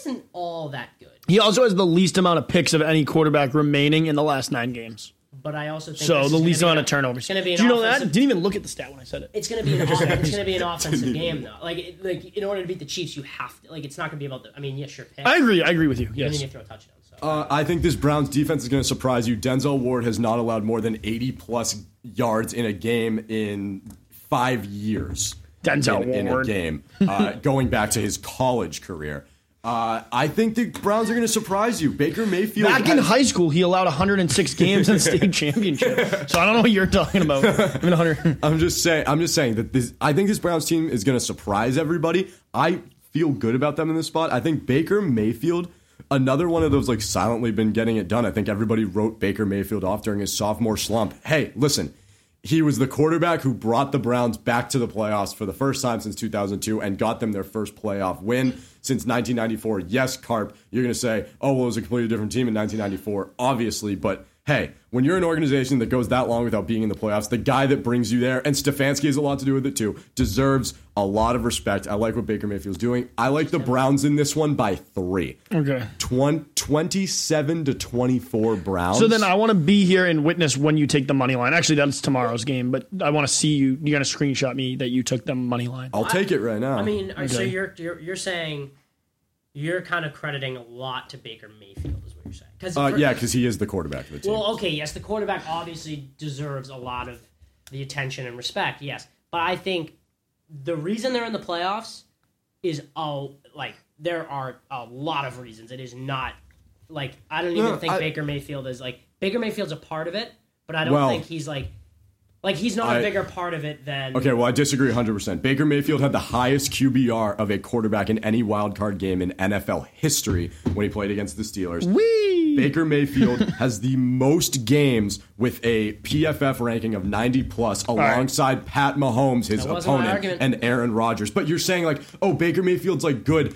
isn't all that good. He also has the least amount of picks of any quarterback remaining in the last nine games. But I also think So the least amount be of turnovers. Going to be an Do you know that? Didn't even look at the stat when I said it. It's going to be an off- it's going to be an offensive game though. Like it- like in order to beat the Chiefs, you have to like it's not going to be about the. I mean, yes, sure, pick. I agree. I agree with you. and then Yes. you throw a touchdown. Uh, I think this Browns defense is going to surprise you. Denzel Ward has not allowed more than 80 plus yards in a game in five years. Denzel in, in a game, uh, going back to his college career. Uh, I think the Browns are going to surprise you. Baker Mayfield. Back in has- high school, he allowed 106 games in the state championship. So I don't know what you're talking about. I mean, 100. I'm just saying. I'm just saying that this. I think this Browns team is going to surprise everybody. I feel good about them in this spot. I think Baker Mayfield, another one of those like silently been getting it done. I think everybody wrote Baker Mayfield off during his sophomore slump. Hey, listen. He was the quarterback who brought the Browns back to the playoffs for the first time since 2002 and got them their first playoff win since 1994. Yes, Carp, you're going to say, oh, well, it was a completely different team in 1994, obviously, but hey, when you're an organization that goes that long without being in the playoffs, the guy that brings you there, and Stefanski has a lot to do with it too, deserves a lot of respect. I like what Baker Mayfield's doing. I like the Browns in this one by three. Okay. Twen- 27 to 24 Browns. So then I want to be here and witness when you take the money line. Actually, that's tomorrow's game, but I want to see you. You're going to screenshot me that you took the money line. I'll take it right now. I mean, so Okay. you're, you're you're saying you're kind of crediting a lot to Baker Mayfield, is what you're saying? Because uh, yeah, because he is the quarterback of the team. Well, okay, yes, the quarterback obviously deserves a lot of the attention and respect, yes. But I think the reason they're in the playoffs is oh, like there are a lot of reasons. It is not like I don't even No, think I- Baker Mayfield is like Baker Mayfield's a part of it, but I don't Well- think he's like like he's not a I- bigger part of it than Okay, well, I disagree 100%. Baker Mayfield had the highest QBR of a quarterback in any wild card game in NFL history when he played against the Steelers. Whee! Baker Mayfield has the most games with a PFF ranking of 90 plus alongside Pat Mahomes, his That wasn't my opponent, and Aaron Rodgers. But you're saying, like, oh, Baker Mayfield's like good.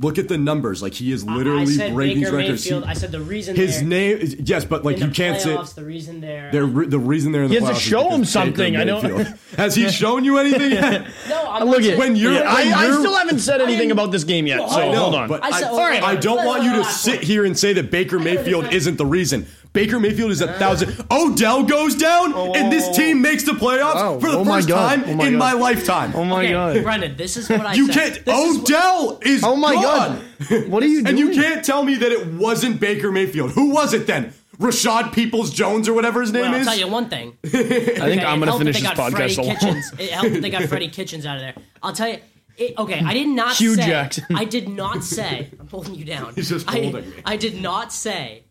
Look at the numbers. Like he is I literally said breaking Baker records. He- I said the reason his they're name, is, yes, but like in you the can't say playoffs, the reason they're they're re- the reason they're in the He has to playoffs show him because Baker something. I don't- Mayfield- Has he shown you anything yet? no. I'm Look at when you're- Yeah, I, when I you're- still haven't said anything didn't- about this game yet. Well, So know, hold on. But I I, said- I, Alright, don't want you to sit here and say that Baker Mayfield isn't the reason. Baker Mayfield is a thousand. Odell goes down, oh, and this team makes the playoffs Oh, for the oh first time Oh my in God. my lifetime. Oh my okay, god. Brendan, this is what I you said. can't. This Odell is. Oh my gone. god. What are you doing? And you can't tell me that it wasn't Baker Mayfield. Who was it then? Rashad Peoples Jones or whatever his name Well, I'll is. tell you one thing. I think Okay, I'm going to finish that this they got Freddie podcast alone. Kitchens. It helped that they got Freddie Kitchens out of there. I'll tell you. It, okay, I did not Hue say. Jackson. I did not say. I'm holding you down. He's just I, holding me. I did not say.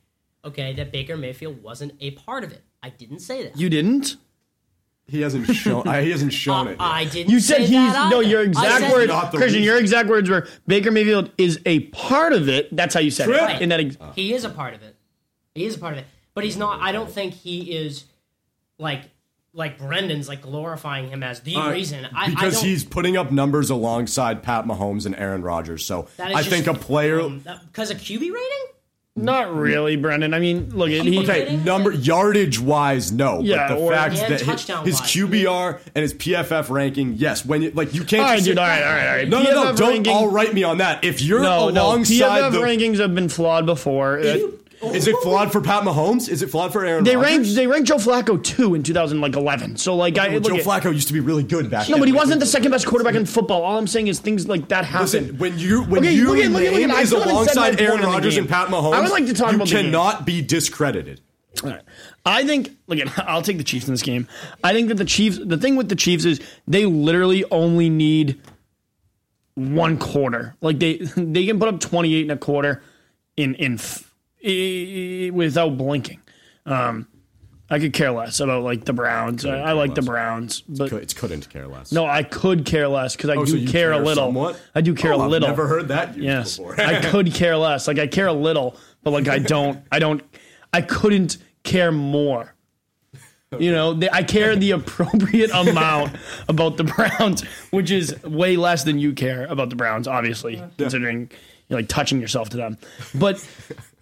Okay, that Baker Mayfield wasn't a part of it. I didn't say that. You didn't? He hasn't shown. uh, he hasn't shown it. Yet. I didn't. You said say he's that no. Your exact said- words, Christian. reason. Your exact words were Baker Mayfield is a part of it. That's how you said Trip. it. In that, ex- He is a part of it. He is a part of it, but he's not. I don't think he is like like Brendan's like glorifying him as the Uh, reason. I, I because don't, he's putting up numbers alongside Pat Mahomes and Aaron Rodgers. So that is I just, think a player. um, that- because of QB rating. Not really, Brendan. I mean, look at he. Okay, number yardage wise, no. Yeah, but the or- fact And that his, touchdown his wise. QBR and his PFF ranking, yes. When you like, you can't. All right, just dude. sit- All right, all right, all right. No, no, no. PFF Don't ranking- all write me on that. If you're No, no. alongside PFF the, rankings have been flawed before. Uh, is it flawed for Pat Mahomes? Is it flawed for Aaron? They Rodgers? ranked they ranked Joe Flacco two in 2011. So like, I look Joe at- Flacco used to be really good back No, then. but he wasn't the second best quarterback in football. All I'm saying is things like that happen. Listen, when you when Okay, your look at- look at- look name at- I is still haven't said my alongside point Aaron the Rodgers game. and Pat Mahomes, I would like to talk you about the game. cannot be discredited. All right. I think look at I'll take the Chiefs in this game. I think that the Chiefs the thing with the Chiefs is they literally only need one quarter. Like they they can put up 28 and a quarter in in f- without blinking. Um I could care less about like the Browns. I, I like the. Browns, but It's couldn't care less. no, I could care less because I Oh, do so you care, a little. somewhat? I do care Oh, a I've little. Never heard that Yes, before. I could care less. Like I care a little, but like I don't. I don't. I couldn't care more. You know, the, I care the appropriate amount about the Browns, which is way less than you care about the Browns. Obviously, considering you're like touching yourself to them, but.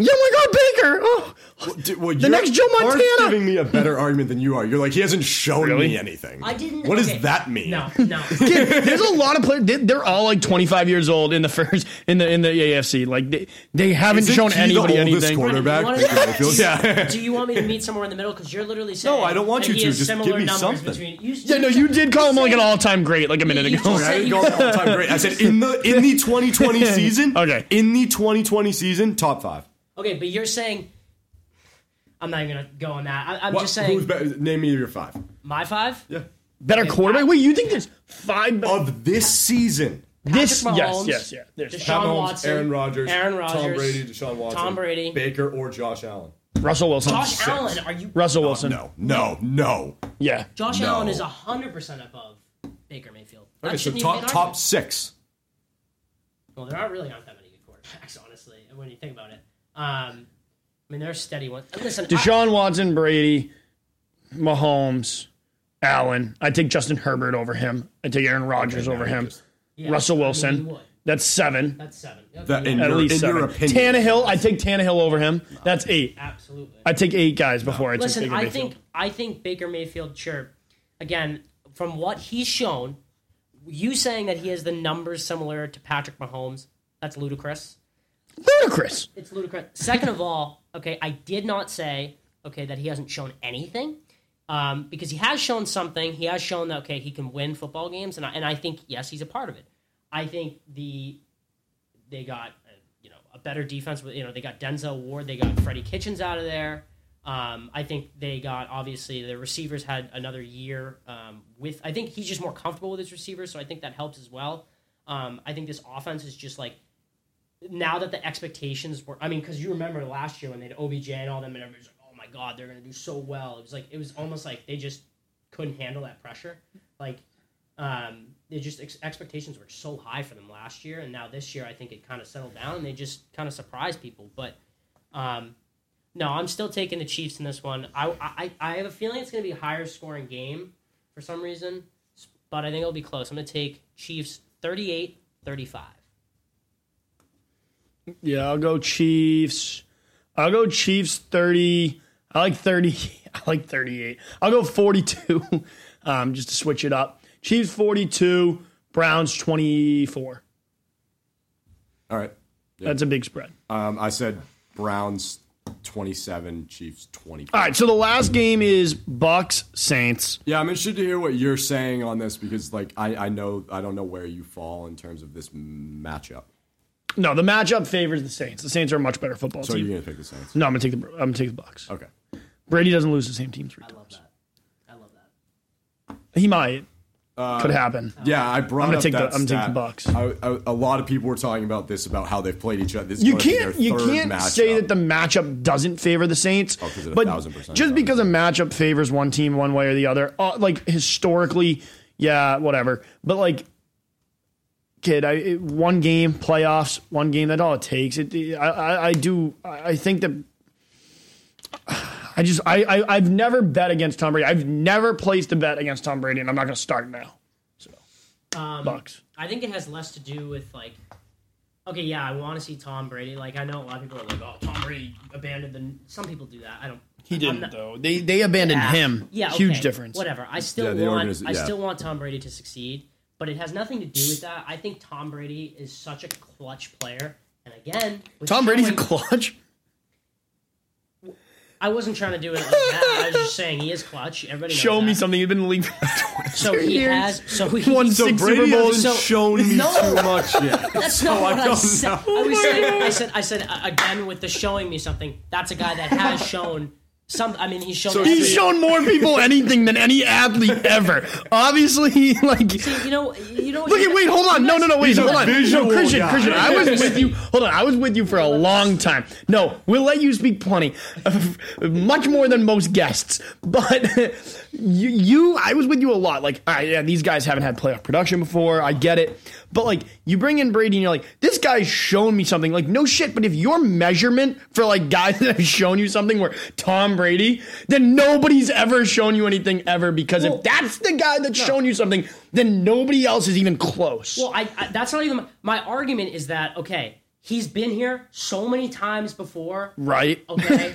Yeah, oh my God, Baker! Oh, Dude, well, The next Joe Mark's Montana! giving me a better argument than you are. You're like he hasn't shown Really? me anything. I didn't. What okay. does that mean? No, no. there's a lot of players. They, they're all like 25 years old in the first in the in the AFC. Like they, they haven't Isn't shown he anybody the anything. quarterback? Brendan, you wanna- Yeah. Do you want me to meet somewhere in the middle? Because you're literally saying. No, I don't want you to. Just similar give me numbers something. Between, you, Yeah, no, you did call him like an all-time great like a minute You ago. just I said- didn't go all time great. I said in the in the 2020 season. Okay. In the 2020 season, top five. Okay, but you're saying. I'm not even gonna go on that. I, I'm What, just saying who's better? Name me your five. my five. Yeah. Better quarterback. Wait, you think there's five? Of this season. this Patrick yes, Mahomes, yes, yeah. There's Deshaun Pat Mahomes, Watson, Aaron Rodgers, Aaron Tom Rodgers, Brady, Deshaun Watson, Tom Brady. Baker, or Josh Allen. Russell Wilson. Josh six. Allen, are you? Russell Wilson. No, no, no. Yeah. Josh No. Allen is hundred percent above Baker Mayfield. That Okay, so shouldn't even be top an top argument. six. Well, there aren't really aren't that many good quarterbacks, honestly, when you think about it. Um, I mean, they're steady ones. Listen, I- Deshaun Watson, Brady, Mahomes, Allen. I take Justin Herbert over him. I take Aaron Rodgers over him. yeah, Russell I mean, Wilson. That's seven. That's seven. Okay, That yeah, in At your, least in seven. your opinion. Tannehill. I take Tannehill over him. That's eight. absolutely. I take eight guys before I take Listen, Baker I Mayfield. think I think Baker Mayfield. Sure, again, from what he's shown, you saying that he has the numbers similar to Patrick Mahomes, that's ludicrous. Ludicrous. It's ludicrous. Second of all, okay, I did not say okay that he hasn't shown anything. Um, because he has shown something. He has shown that okay, he can win football games, and I, and I think yes, he's a part of it. I think the they got uh, you know a better defense. With you know they got Denzel Ward, they got Freddie Kitchens out of there. Um, I think they got obviously the receivers had another year um, with. I think he's just more comfortable with his receivers, so I think that helps as well. Um, I think this offense is just like now that the expectations were. I mean, because you remember last year when they had OBJ and all them, and everybody's like, "Oh my God, they're going to do so well." It was like it was almost like they just couldn't handle that pressure. Like um, they just ex- expectations were so high for them last year, and now this year I think it kind of settled down, and they just kind of surprised people. But um, no, I'm still taking the Chiefs in this one. I I, I have a feeling it's going to be a higher scoring game for some reason, but I think it'll be close. I'm going to take Chiefs 38 35. Yeah, I'll go Chiefs. I'll go Chiefs 30. I like 30. I like 38. I'll go 42 um, just to switch it up. Chiefs 42, Browns 24. All right. That's a big spread. Um, I said Browns 27, Chiefs 20. All right, so the last game is Bucks Saints. Yeah, I'm interested to hear what you're saying on this because, like, I, I know I don't know where you fall in terms of this matchup. No, the matchup favors the Saints. The Saints are a much better football team. So team. you're gonna pick the Saints? no, I'm gonna take the I'm gonna take the Bucks. Okay. Brady doesn't lose the same team three I love times. that. I love that. He might. Could happen. Yeah, I brought I'm gonna up take the- that I'm gonna take the Bucks. I, I, a lot of people were talking about this about how they've played each other. This is You gonna be can't you third can't matchup. say that the matchup doesn't favor the Saints. 'cause it a but thousand percent just does. because a matchup favors one team one way or the other, uh, like historically, yeah, whatever. But like, kid, I it, one game playoffs, one game. That's all it takes. It, I, I, I do. I I think that. I just I, I I've never bet against Tom Brady. I've never placed a bet against Tom Brady, and I'm not going to start now. Um, Bucks. I think it has less to do with like, okay, yeah, I want to see Tom Brady. Like, I know a lot of people are like, oh, Tom Brady abandoned the. Some people do that. I don't. He I'm didn't not- though. They they abandoned him. Yeah, huge difference. Whatever. I still Yeah, want. organiz- I still want Tom Brady to succeed, but it has nothing to do with that. I think Tom Brady is such a clutch player, and again, with Tom Brady's a clutch. I wasn't trying to do it like that. I was just saying he is clutch. Everybody knows Show me that. something. You've been in the league for So he years. has. So he Won So six Brady Super Bowls. hasn't So- shown me No. too much yet. That's not So what I, don't said. know. I was saying. I said. I said uh, again with the showing me something. That's a guy that has shown some. I mean, he's shown. So He's shown more people anything than any athlete ever. Obviously, like. See, You know. You know. Look at wait, hold on. No, no, no, wait, He's a hold on. No, Christian, guy. Christian, I was with you. Hold on, I was with you for a long time. No, we'll let you speak plenty, much more than most guests. But you, you, I was with you a lot. Like, all right, yeah, these guys haven't had playoff production before. I get it. But like, you bring in Brady, and you're like, this guy's shown me something. Like, no shit. But if your measurement for like guys that have shown you something were Tom Brady, then nobody's ever shown you anything ever. Because Well- if that's the guy that's shown you something, then nobody else is even close. Well, I, I that's not even my argument. Is that okay? He's been here so many times before. right? Okay.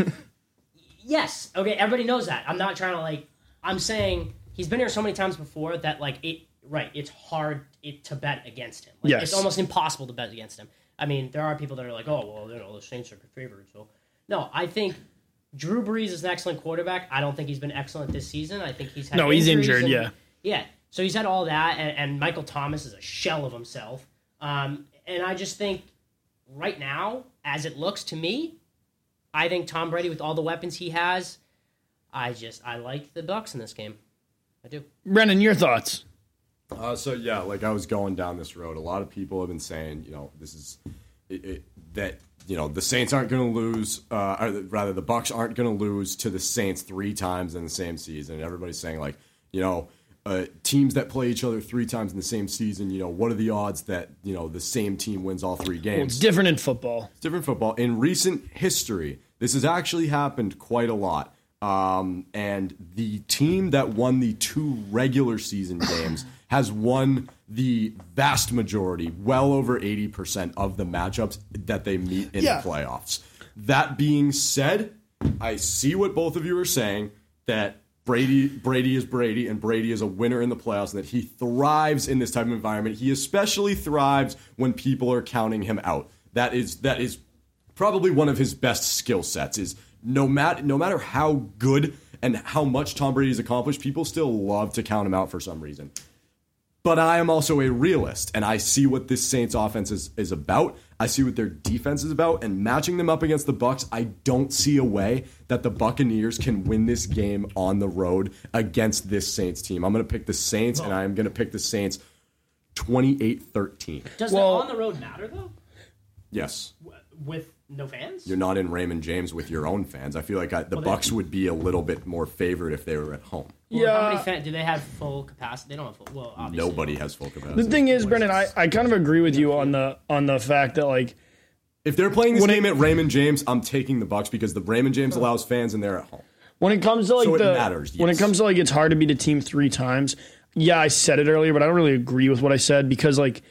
yes. Okay. Everybody knows that. I'm not trying to like. I'm saying he's been here so many times before that like it. Right. It's hard it, to bet against him. Like, Yes. It's almost impossible to bet against him. I mean, there are people that are like, oh well, you know, the Saints are favored. So no, I think. Drew Brees is an excellent quarterback. I don't think he's been excellent this season. I think he's had No, he's injured, and- yeah. yeah. So he's had all that, and, and Michael Thomas is a shell of himself. Um, and I just think right now, as it looks to me, I think Tom Brady with all the weapons he has, I just I like the Bucks in this game. I do. Brennan, your thoughts? Uh, so yeah, like I was going down this road. A lot of people have been saying, you know, this is it, it, that you know the Saints aren't going to lose, uh, or rather the Bucks aren't going to lose to the Saints three times in the same season. And everybody's saying like, you know, uh, teams that play each other three times in the same season, you know, what are the odds that you know the same team wins all three games? It's different in football. It's different football. In recent history, this has actually happened quite a lot. Um, and the team that won the two regular season games has won the vast majority, well over 80% of the matchups that they meet in Yeah. the playoffs. That being said, I see what both of you are saying that Brady Brady is Brady and Brady is a winner in the playoffs and that he thrives in this type of environment. He especially thrives when people are counting him out. That is that is probably one of his best skill sets is no matter no matter how good and how much Tom Brady's accomplished, people still love to count him out for some reason. But I am also a realist, and I see what this Saints offense is, is about. I see what their defense is about, and matching them up against the Bucks, I don't see a way that the Buccaneers can win this game on the road against this Saints team. I'm going to pick the Saints, and I am going to pick the Saints 28-13. Does Well- the on the road matter though? Yes. With no fans? You're not in Raymond James with your own fans. I feel like I, the Bucks would be a little bit more favored if they were at home. Well, How many Yeah. fans do they have full capacity? They don't have full. Well, obviously Nobody has full capacity. The thing is, Brendan, I, I kind of agree with you on the on the fact that like If they're playing this game at Raymond James, I'm taking the Bucks because the Raymond James allows fans and they're at home. when it comes to like So it the matters, when it comes to like it's hard to beat a team three times. Yeah, I said it earlier, but I don't really agree with what I said because like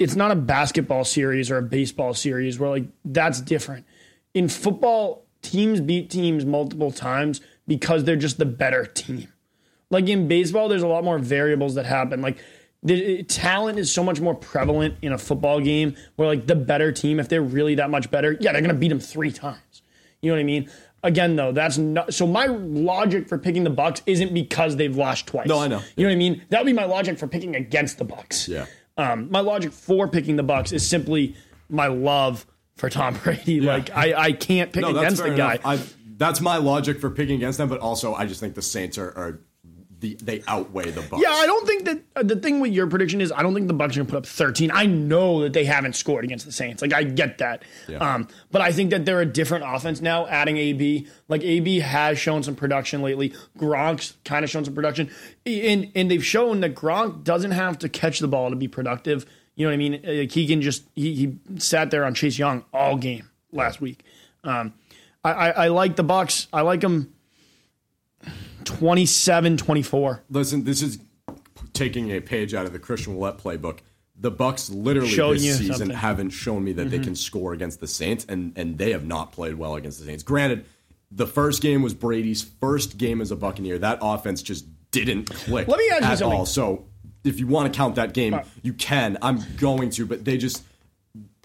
it's not a basketball series or a baseball series where like that's different. In football, teams beat teams multiple times because they're just the better team. Like in baseball, there's a lot more variables that happen. Like the talent is so much more prevalent in a football game where like the better team, if they're really that much better, yeah, they're gonna beat them three times. You know what I mean? Again, though, that's not so. My logic for picking the Bucks isn't because they've lost twice. No, I know. You know what I mean? That would be my logic for picking against the Bucks. Yeah. Um, my logic for picking the Bucks is simply my love for Tom Brady. Like I, I can't pick No, against the guy. I, that's my logic for picking against them, but also I just think the Saints are, are the they outweigh the Bucks. Yeah, I don't think that uh, the thing with your prediction is I don't think the Bucks are gonna put up 13. I know that they haven't scored against the Saints. Like I get that. Yeah. Um, but I think that they're a different offense now, adding AB. Like AB has shown some production lately. Gronk's kind of shown some production. And and they've shown that Gronk doesn't have to catch the ball to be productive. You know what I mean? Like he can just he, he sat there on Chase Young all game last week. Um, I, I, I like the Bucks. I like them 27-24. Listen, this is taking a page out of the Christian Willett playbook. The Bucks literally Showing this season something. Mm-hmm. haven't shown me that they can score against the Saints, and and they have not played well against the Saints. Granted, the first game was Brady's first game as a Buccaneer. That offense just didn't click. Let me ask you at something. all. So if you want to count that game, right. you can. I'm going to, but they just.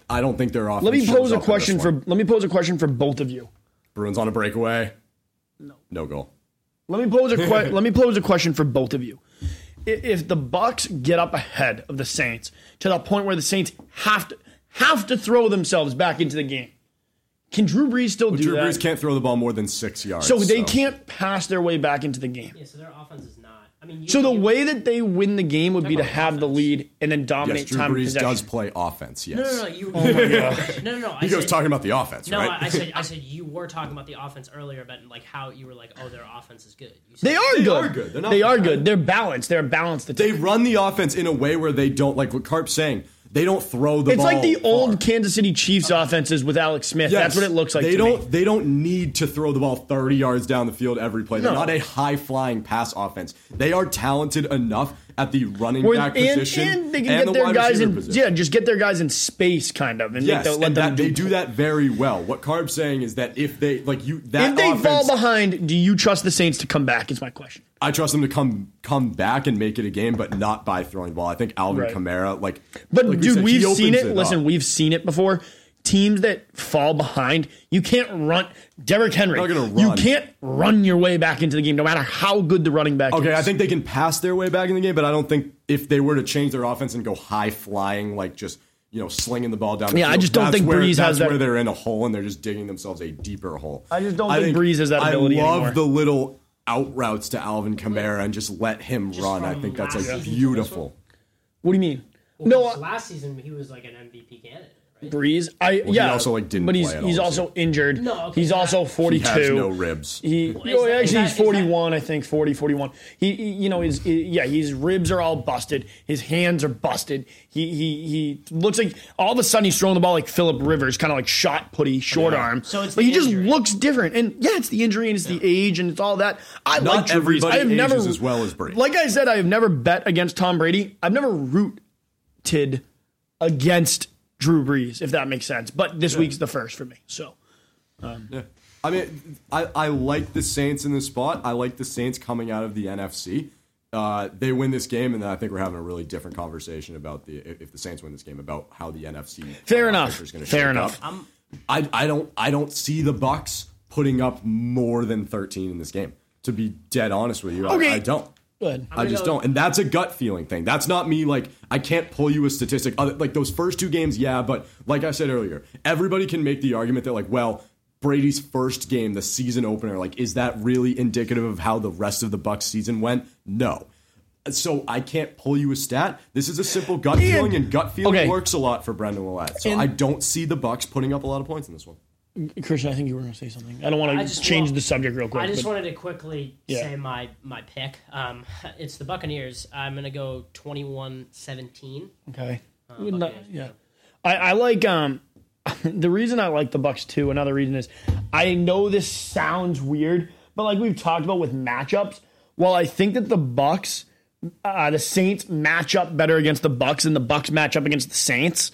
I don't think their offense. Let me pose a up in this question for let me pose a question for both of you. Bruins on a breakaway. No, no goal. Let me pose a que- let me pose a question for both of you. If the Bucks get up ahead of the Saints to the point where the Saints have to have to throw themselves back into the game, can Drew Brees still do Drew that? Brees can't throw the ball more than six yards. so they can't pass their way back into the game. Yeah, so their offense is not. I mean, So the you- way that they win the game would be to about have the lead and then dominate Yes, Drew time Brees possession. does play offense. Yes. No, no, no. You, Oh my God. no, no, no. I He goes said, talking about the offense, No, right? I, I said, I said you were talking about the offense earlier, but like how you were like, oh, their offense is good. You said, They are They good. are good. They're not they are good. They're balanced. They're balanced. they run the offense in a way where they don't like what Carp's saying. They don't throw the It's ball. like the far. old Kansas City Chiefs offenses with Alex Smith. Yes. That's what it looks like. They to don't. Me. They don't need to throw the ball thirty yards down the field every play. They're No. not a high flying pass offense. They are talented enough at the running Where- back and, position and they can and get the their wide guys in. position. Yeah, just get their guys in space, kind of, and Yes, the, let and them that, they do that very well. What Carp's saying is that if they like you, that If they offense, fall behind, do you trust the Saints to come back? Is my question. I trust them to come come back and make it a game, but not by throwing the ball. I think Alvin Right. Kamara, like, But like we dude, said, we've seen opens it. Listen, up. we've seen it before. Teams that fall behind, you can't run. Derrick Henry, Not gonna you can't run your way back into the game, no matter how good the running back Okay, is. I think they can pass their way back in the game, but I don't think if they were to change their offense and go high flying, like just you know slinging the ball down. The Yeah, I just don't think where, Brees that's has that- where they're in a hole and they're just digging themselves a deeper hole. I just don't think Brees has that ability. I love anymore. the little out routes to Alvin Kamara and just let him run. I think that's like beautiful. What do you mean? Well, no, last season he was like an MVP candidate, right? Brees. I he yeah. also, like, didn't but he's play at he's all also this injured. No, okay, he's that- also He forty two. has no ribs. He, is that- actually, is that- he's is that- 41, I think, 40, 41. He, he you know, his, yeah, his ribs are all busted. His hands are busted. He, he, he looks like all of a sudden he's throwing the ball like Philip Rivers, kind of like shot putty, short Yeah. arm. So it's but the he just injury. looks different. And yeah, it's the injury and it's the age and it's all that. I Not like Drew Brees. everybody I have ages never, as well as Brady. Like I said, I have never bet against Tom Brady. I've never rooted against Drew Brees, if that makes sense. But this week's the first for me. So. Yeah. I mean, I, I like the Saints in this spot. I like the Saints coming out of the NFC. Uh, they win this game, and then I think we're having a really different conversation about the if if the Saints win this game about how the NFC. Fair uh, enough. is gonna Fair enough. up. I I don't I don't see the Bucks putting up more than thirteen in this game. To be dead honest with you, I- I, don't. Good. I just go- don't, and that's a gut feeling thing. That's not me. Like I can't pull you a statistic. Other, like those first two games, yeah, but like I said earlier, everybody can make the argument that like, well, Brady's first game, the season opener, like, is that really indicative of how the rest of the Bucks season went? No. So I can't pull you a stat. This is a simple gut feeling, and gut feeling okay. works a lot for Brendan Willett. So And- I don't see the Bucks putting up a lot of points in this one. Christian, I think you were going to say something. I don't want to just- change well, the subject real quick. I just but- wanted to quickly Yeah. say my my pick. Um, it's the Buccaneers. I'm gonna go 21-17. okay. Uh, Not- yeah. I, I like um the reason I like the Bucks too. Another reason is I know this sounds weird, but like we've talked about with matchups, while I think that the Bucks uh, the Saints match up better against the Bucks and the Bucks match up against the Saints.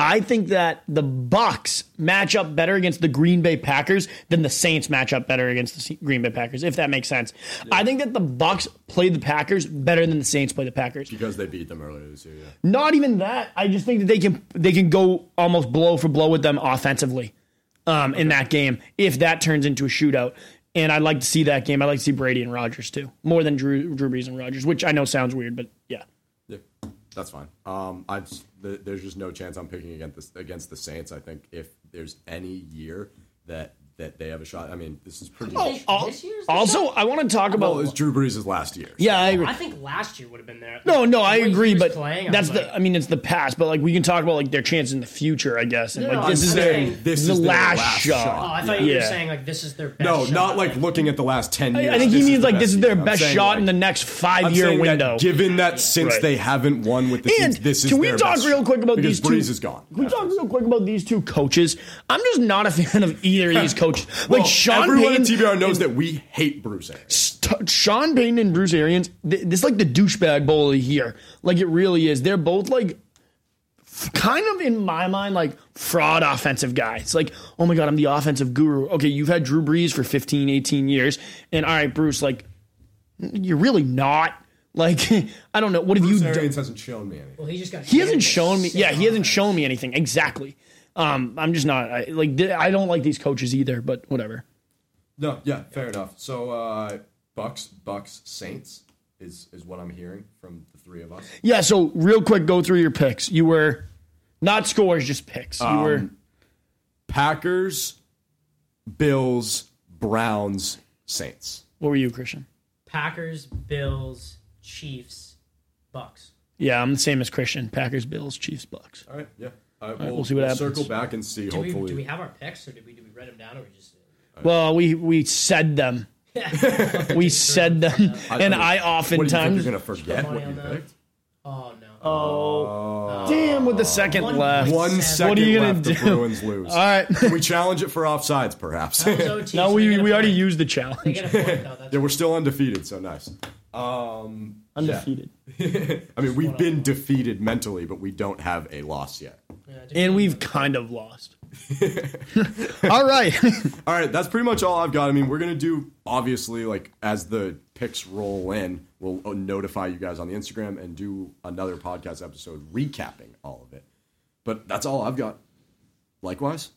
I think that the Bucks match up better against the Green Bay Packers than the Saints match up better against the Green Bay Packers, if that makes sense. I think that the Bucks play the Packers better than the Saints play the Packers. because they beat them earlier this year. Yeah. Not even that. I just think that they can they can go almost blow for blow with them offensively um, in that game if that turns into a shootout. And I'd like to see that game. I'd like to see Brady and Rodgers too, more than Drew, Drew Brees and Rodgers, which I know sounds weird, but yeah. Yeah, that's fine. Um, I just, th- there's just no chance I'm picking against the, against the Saints. I think if there's any year that that they have a shot, I mean, this is pretty. Oh, much, al- This year's the also, I want to talk about. well, it's Drew Brees' last year. yeah, I agree. I think last year would have been there. No, no, I The way agree, but playing, I that's was the. like- I mean, it's the past, but like we can talk about like their chance in the future, I guess. And No, like no, this I'm is their saying- This the is their last, last shot. shot. Oh, I thought you were Yeah. saying like this is their best. No, shot. not like looking at the last ten years. I think he means like this is their best shot in the next five year window. given that since they haven't won with the And this is can we talk real quick about these two? Brees is gone. Can we talk real quick about these two coaches? I'm just not a fan of either of these coaches. Well, like Sean everyone Payton, in TBR knows that we hate Bruce Arians. St- Sean Payton and Bruce Arians. th- This is like the douchebag bowl of the year. Like it really is. They're both like f- kind of in my mind like fraud offensive guys. Like, oh my god, I'm the offensive guru. Okay, you've had Drew Brees for 15, 18 years, and all right, Bruce, like you're really not. Like, I don't know. What have Bruce you done? Arians hasn't shown me anything. Well, he just got. He hasn't shown me. Yeah, he hasn't shown me anything exactly. Um, I'm just not I, like I don't like these coaches either. But whatever. No, yeah, fair enough. So uh, Bucks, Bucks, Saints is is what I'm hearing from the three of us. Yeah. So real quick, go through your picks. You were not scores, just picks. You were Packers, Bills, Browns, Saints. what were you, Christian? Packers, Bills, Chiefs, Bucks. Yeah, I'm the same as Christian. Packers, Bills, Chiefs, Bucks. All right, yeah. Uh, we'll see what happens. Circle back and see. Do we, hopefully, do we have our picks or did we, did we write them down or we just. Well, we we said them. We said them, and I What do you think oftentimes you're gonna forget what you picked? Oh no. Oh, damn! With the second One- left. one second What are you gonna left. The do? Bruins lose. All right. Can we challenge it for offsides, perhaps? That OT, No, so we they we already used the challenge. point though. Yeah, we're still undefeated, so nice. Um, Undefeated. I mean, we've been defeated mentally, but we don't have a loss yet. yeah, And we've kind of lost. all right. All right, that's pretty much all I've got. I mean, we're gonna do obviously like as the picks roll in, we'll uh, notify you guys on the Instagram and do another podcast episode recapping all of it. But that's all I've got. Likewise,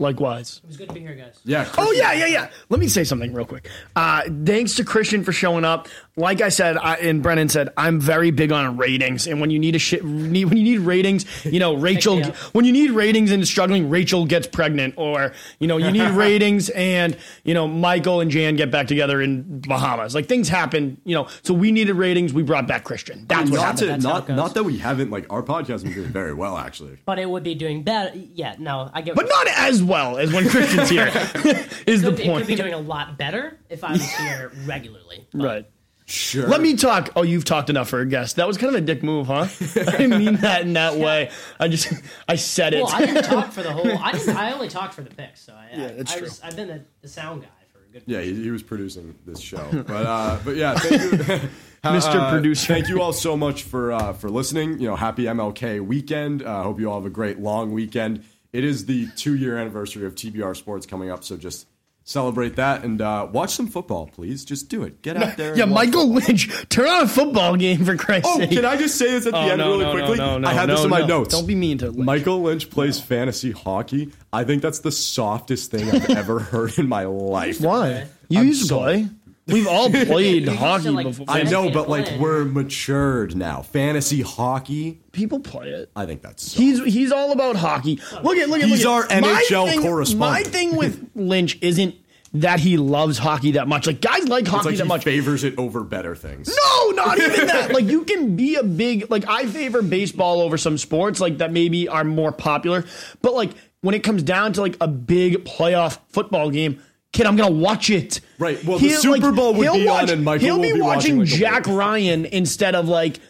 Likewise. It was good to be here, guys. yeah. Oh yeah, yeah, yeah. Let me say something real quick. Uh, thanks to Christian for showing up. Like I said, I, and Brennan said, I'm very big on ratings. And when you need a shit, need, when you need ratings, you know, Rachel. When you need ratings and struggling, Rachel gets pregnant, or you know, you need ratings and you know, Michael and Jan get back together in Bahamas. Like things happen, you know. So we needed ratings. We brought back Christian. That's what not happened. to That's how not it goes. not that we haven't like our podcast has been doing very well actually. But it would be doing better. Yeah, no, I get. but not as well as when Christian's here. is the It could, it could be doing a lot better if I was here regularly. But Right. Sure. Let me talk. Oh, you've talked enough for a guest. That was kind of a dick move, huh? I mean that in that way. I just, I said it. Well, I didn't talk for the whole. I didn't. I only talked for the picks. So I, Yeah, that's I, I true. Was, I've been the, the sound guy for a good. Yeah, he, he was producing this show, but uh, but yeah, thank you, Mr. Uh, Producer. Thank you all so much for uh, for listening. You know, happy MLK weekend. I uh, hope you all have a great long weekend. It is the two year anniversary of TBR Sports coming up, so just celebrate that and uh, watch some football, please. Just do it. Get out there. yeah, and watch Michael Lynch, turn on a football game for Christ's Oh, sake. can I just say this at the Oh, end no, really no, no, quickly? no, no, I had this in my no. notes. Don't be mean to Lynch. Michael Lynch plays fantasy hockey. I think that's the softest thing I've ever heard in my life. Why? You I'm used to play. We've all played used to, hockey like, before. I know, but like play. we're matured now. Fantasy hockey, People play it. I think that's soft. He's he's all about hockey. Look at look at He's look at- our my NHL thing, correspondent. My thing with Lynch isn't that he loves hockey that much. Like guys like It's hockey like that he much. favors it over better things. No, not even that. Like you can be a big like I favor baseball over some sports like that maybe are more popular. But like when it comes down to like a big playoff football game, kid, I'm gonna watch it. Right. Well, the Super Bowl would he'll be on and Michael he'll will be be watching, watching Jack. Ryan instead of like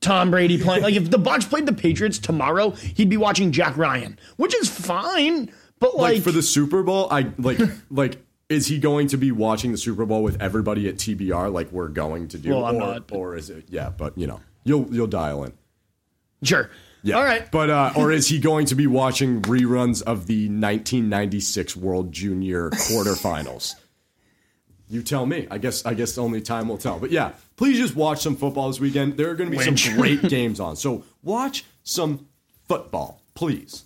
Tom Brady playing. Like if the Bucks played the Patriots tomorrow, he'd be watching Jack Ryan, which is fine. But Like, like, for the Super Bowl, I like like is he going to be watching the Super Bowl with everybody at TBR like we're going to do? Well, I'm or, not, but- or is it? Yeah, but you know, you'll you'll dial in. Sure. Yeah. All right. But uh, or is he going to be watching reruns of the 1996 World Junior quarterfinals? you tell me. I guess I guess only time will tell. But yeah, please just watch some football this weekend. There are going to be Lynch. some great games on. So watch some football, please.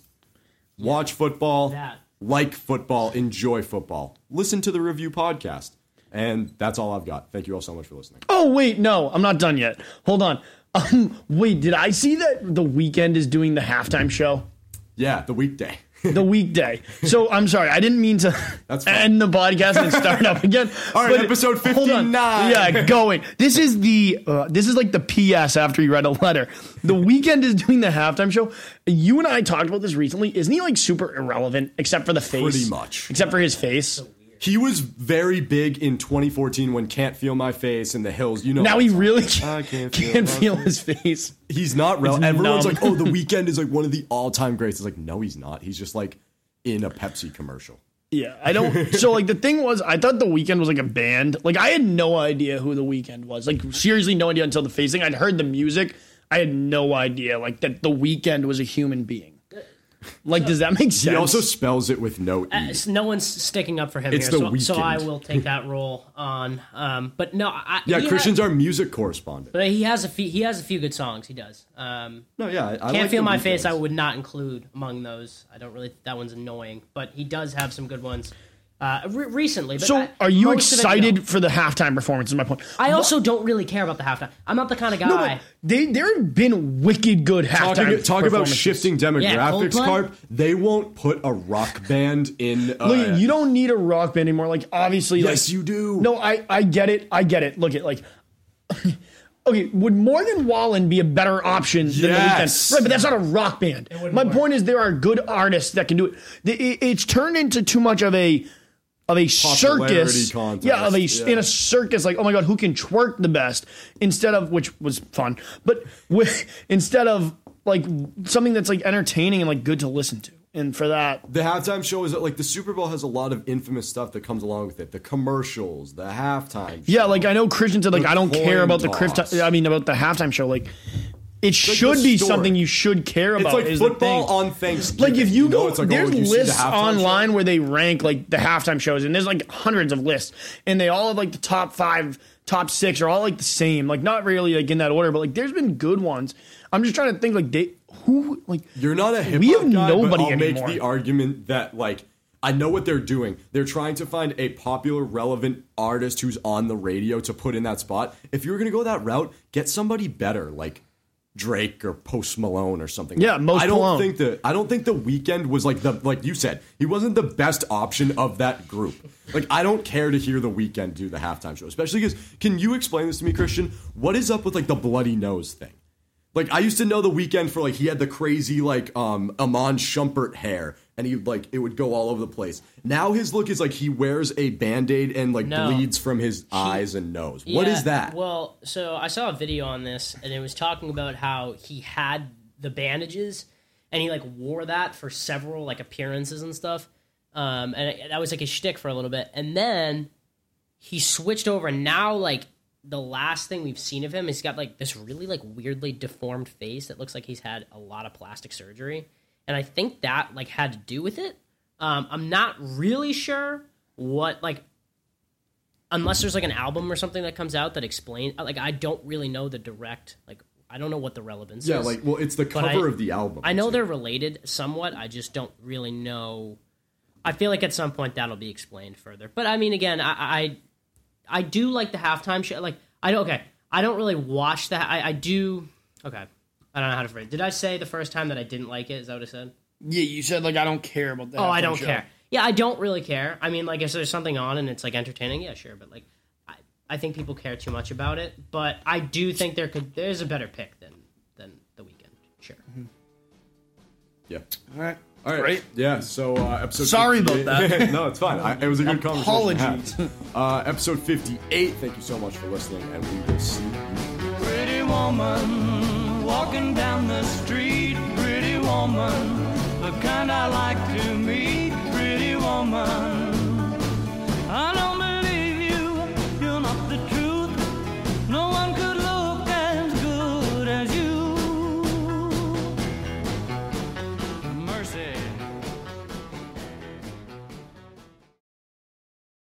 Watch football. That. Like football. Enjoy football. Listen to the review podcast. And that's all I've got. Thank you all so much for listening. Oh wait, no, I'm not done yet. Hold on. Um, wait, did I see that the Weeknd is doing the halftime show? Yeah, the weekday. The weekday. So I'm sorry, I didn't mean to end the podcast and start up again. All right, episode hold on. 59. Yeah, going. This is the uh, this is like the PS after you read a letter. The Weeknd is doing the halftime show. You and I talked about this recently. Isn't he like super irrelevant except for the face? Pretty much. Except for his face. He was very big in 2014 when "Can't Feel My Face" and "The Hills." You know, Now he really can't, can't feel can't my feel his face. he's not real. Everyone's numb. like, "Oh, The Weeknd is like one of the all-time greats." It's like, no, he's not. He's just like in a Pepsi commercial. Yeah, I don't. so like the thing was, I thought the Weeknd was like a band. Like I had no idea who the Weeknd was. Like seriously, no idea until the facing. I'd heard the music. I had no idea like that the Weeknd was a human being. Like, does that make sense? He also spells it with no e. Uh, s- no one's sticking up for him It's here, the so, so I weekend. will take that role on. Um, but no, I, yeah, he Christian's ha- our music correspondent. but he has a few. He has a few good songs. He does. Um, No, yeah, I, I Can't like feel The my face. Weeknd. I would not include among those. I don't really. That one's annoying, but he does have some good ones. Uh, re- recently, but so, I- are you most of it, excited no. for the halftime performance? Is my point. I also don't really care about the halftime. I'm not the kind of guy. No, but they there have been wicked good halftime. Talking, talk about shifting demographics, Coldplay? Carp. They won't put a rock band in. Uh, Look, you don't need a rock band anymore. Like obviously, yes, like, you do. No, I I get it. I get it. Look at like. Okay, would Morgan Wallen be a better option than the Yes. Weeknd? Right, but that's not a rock band. My point is there are good artists that can do it- It's turned into too much of a of a circus. contest, Yeah, of a yeah. in a circus like, oh my god, who can twerk the best instead of which was fun. But with, instead of like something that's like entertaining and like good to listen to. And for that, the halftime show is like the Super Bowl has a lot of infamous stuff that comes along with it. The commercials, the halftime. Yeah, like I know Christian said, like I don't care about the toss. Crift. I mean, about the halftime show. Like it should be something you should care about. it's like football on Thanksgiving. Like if you, know, go, like, oh, there's oh, did the lists online show? where they rank like the halftime shows, and there's like hundreds of lists, and they all have like the top five, top six are all like the same. Like not really like in that order, but like there's been good ones. I'm just trying to think like they who like You're not a hip We have guy, nobody I'll anymore. make the argument that like I know what they're doing. They're trying to find a popular, relevant artist who's on the radio to put in that spot. If you were gonna go that route, get somebody better, like Drake or Post Malone or something. Yeah, Most I don't Malone. think the I don't think the Weeknd was like the like you said he wasn't the best option of that group. Like I don't care to hear the Weeknd do the halftime show, especially because can you explain this to me, Christian? What is up with like the bloody nose thing? Like I used to know the Weeknd for like he had the crazy like um Iman Shumpert hair and he like it would go all over the place. Now his look is like he wears a band-aid and like No. bleeds from his eyes and nose. What is Yeah, that? Well, so I saw a video on this, and it was talking about how he had the bandages, and he like wore that for several like appearances and stuff. Um, and it, that was like his shtick for a little bit, and then he switched over. And now, like the last thing we've seen of him, he's got like this really like weirdly deformed face that looks like he's had a lot of plastic surgery, and I think that like had to do with it. Um, I'm not really sure what like unless there's like an album or something that comes out that explains like I don't really know the direct like I don't know what the relevance yeah, is. Yeah, like well, it's the cover I- of the album. I know too. they're related somewhat. I just don't really know. I feel like at some point that'll be explained further. But I mean, again, I I, I do like the halftime show. Like I don't okay. I don't really watch that. I, I do. Okay, I don't know how to phrase. it. Did I say the first time that I didn't like it? Is that what I said? yeah, you said like I don't care about that. Oh, I don't care. Yeah, I don't really care. I mean, like, if there's something on and it's like entertaining, yeah, sure. But like, I, I think people care too much about it. But I do think there could there's a better pick than than the Weeknd. Sure. Mm-hmm. Yeah. All right, all right. Right? Yeah. So uh, episode. Sorry about that. no, it's fine. I, it was a good Apologies. conversation. Apologies. Uh, episode fifty-eight. Thank you so much for listening, and we will see. Pretty woman walking down the street. Pretty woman, the kind I like to meet. Pretty woman. I don't believe you. You're not the truth. No one.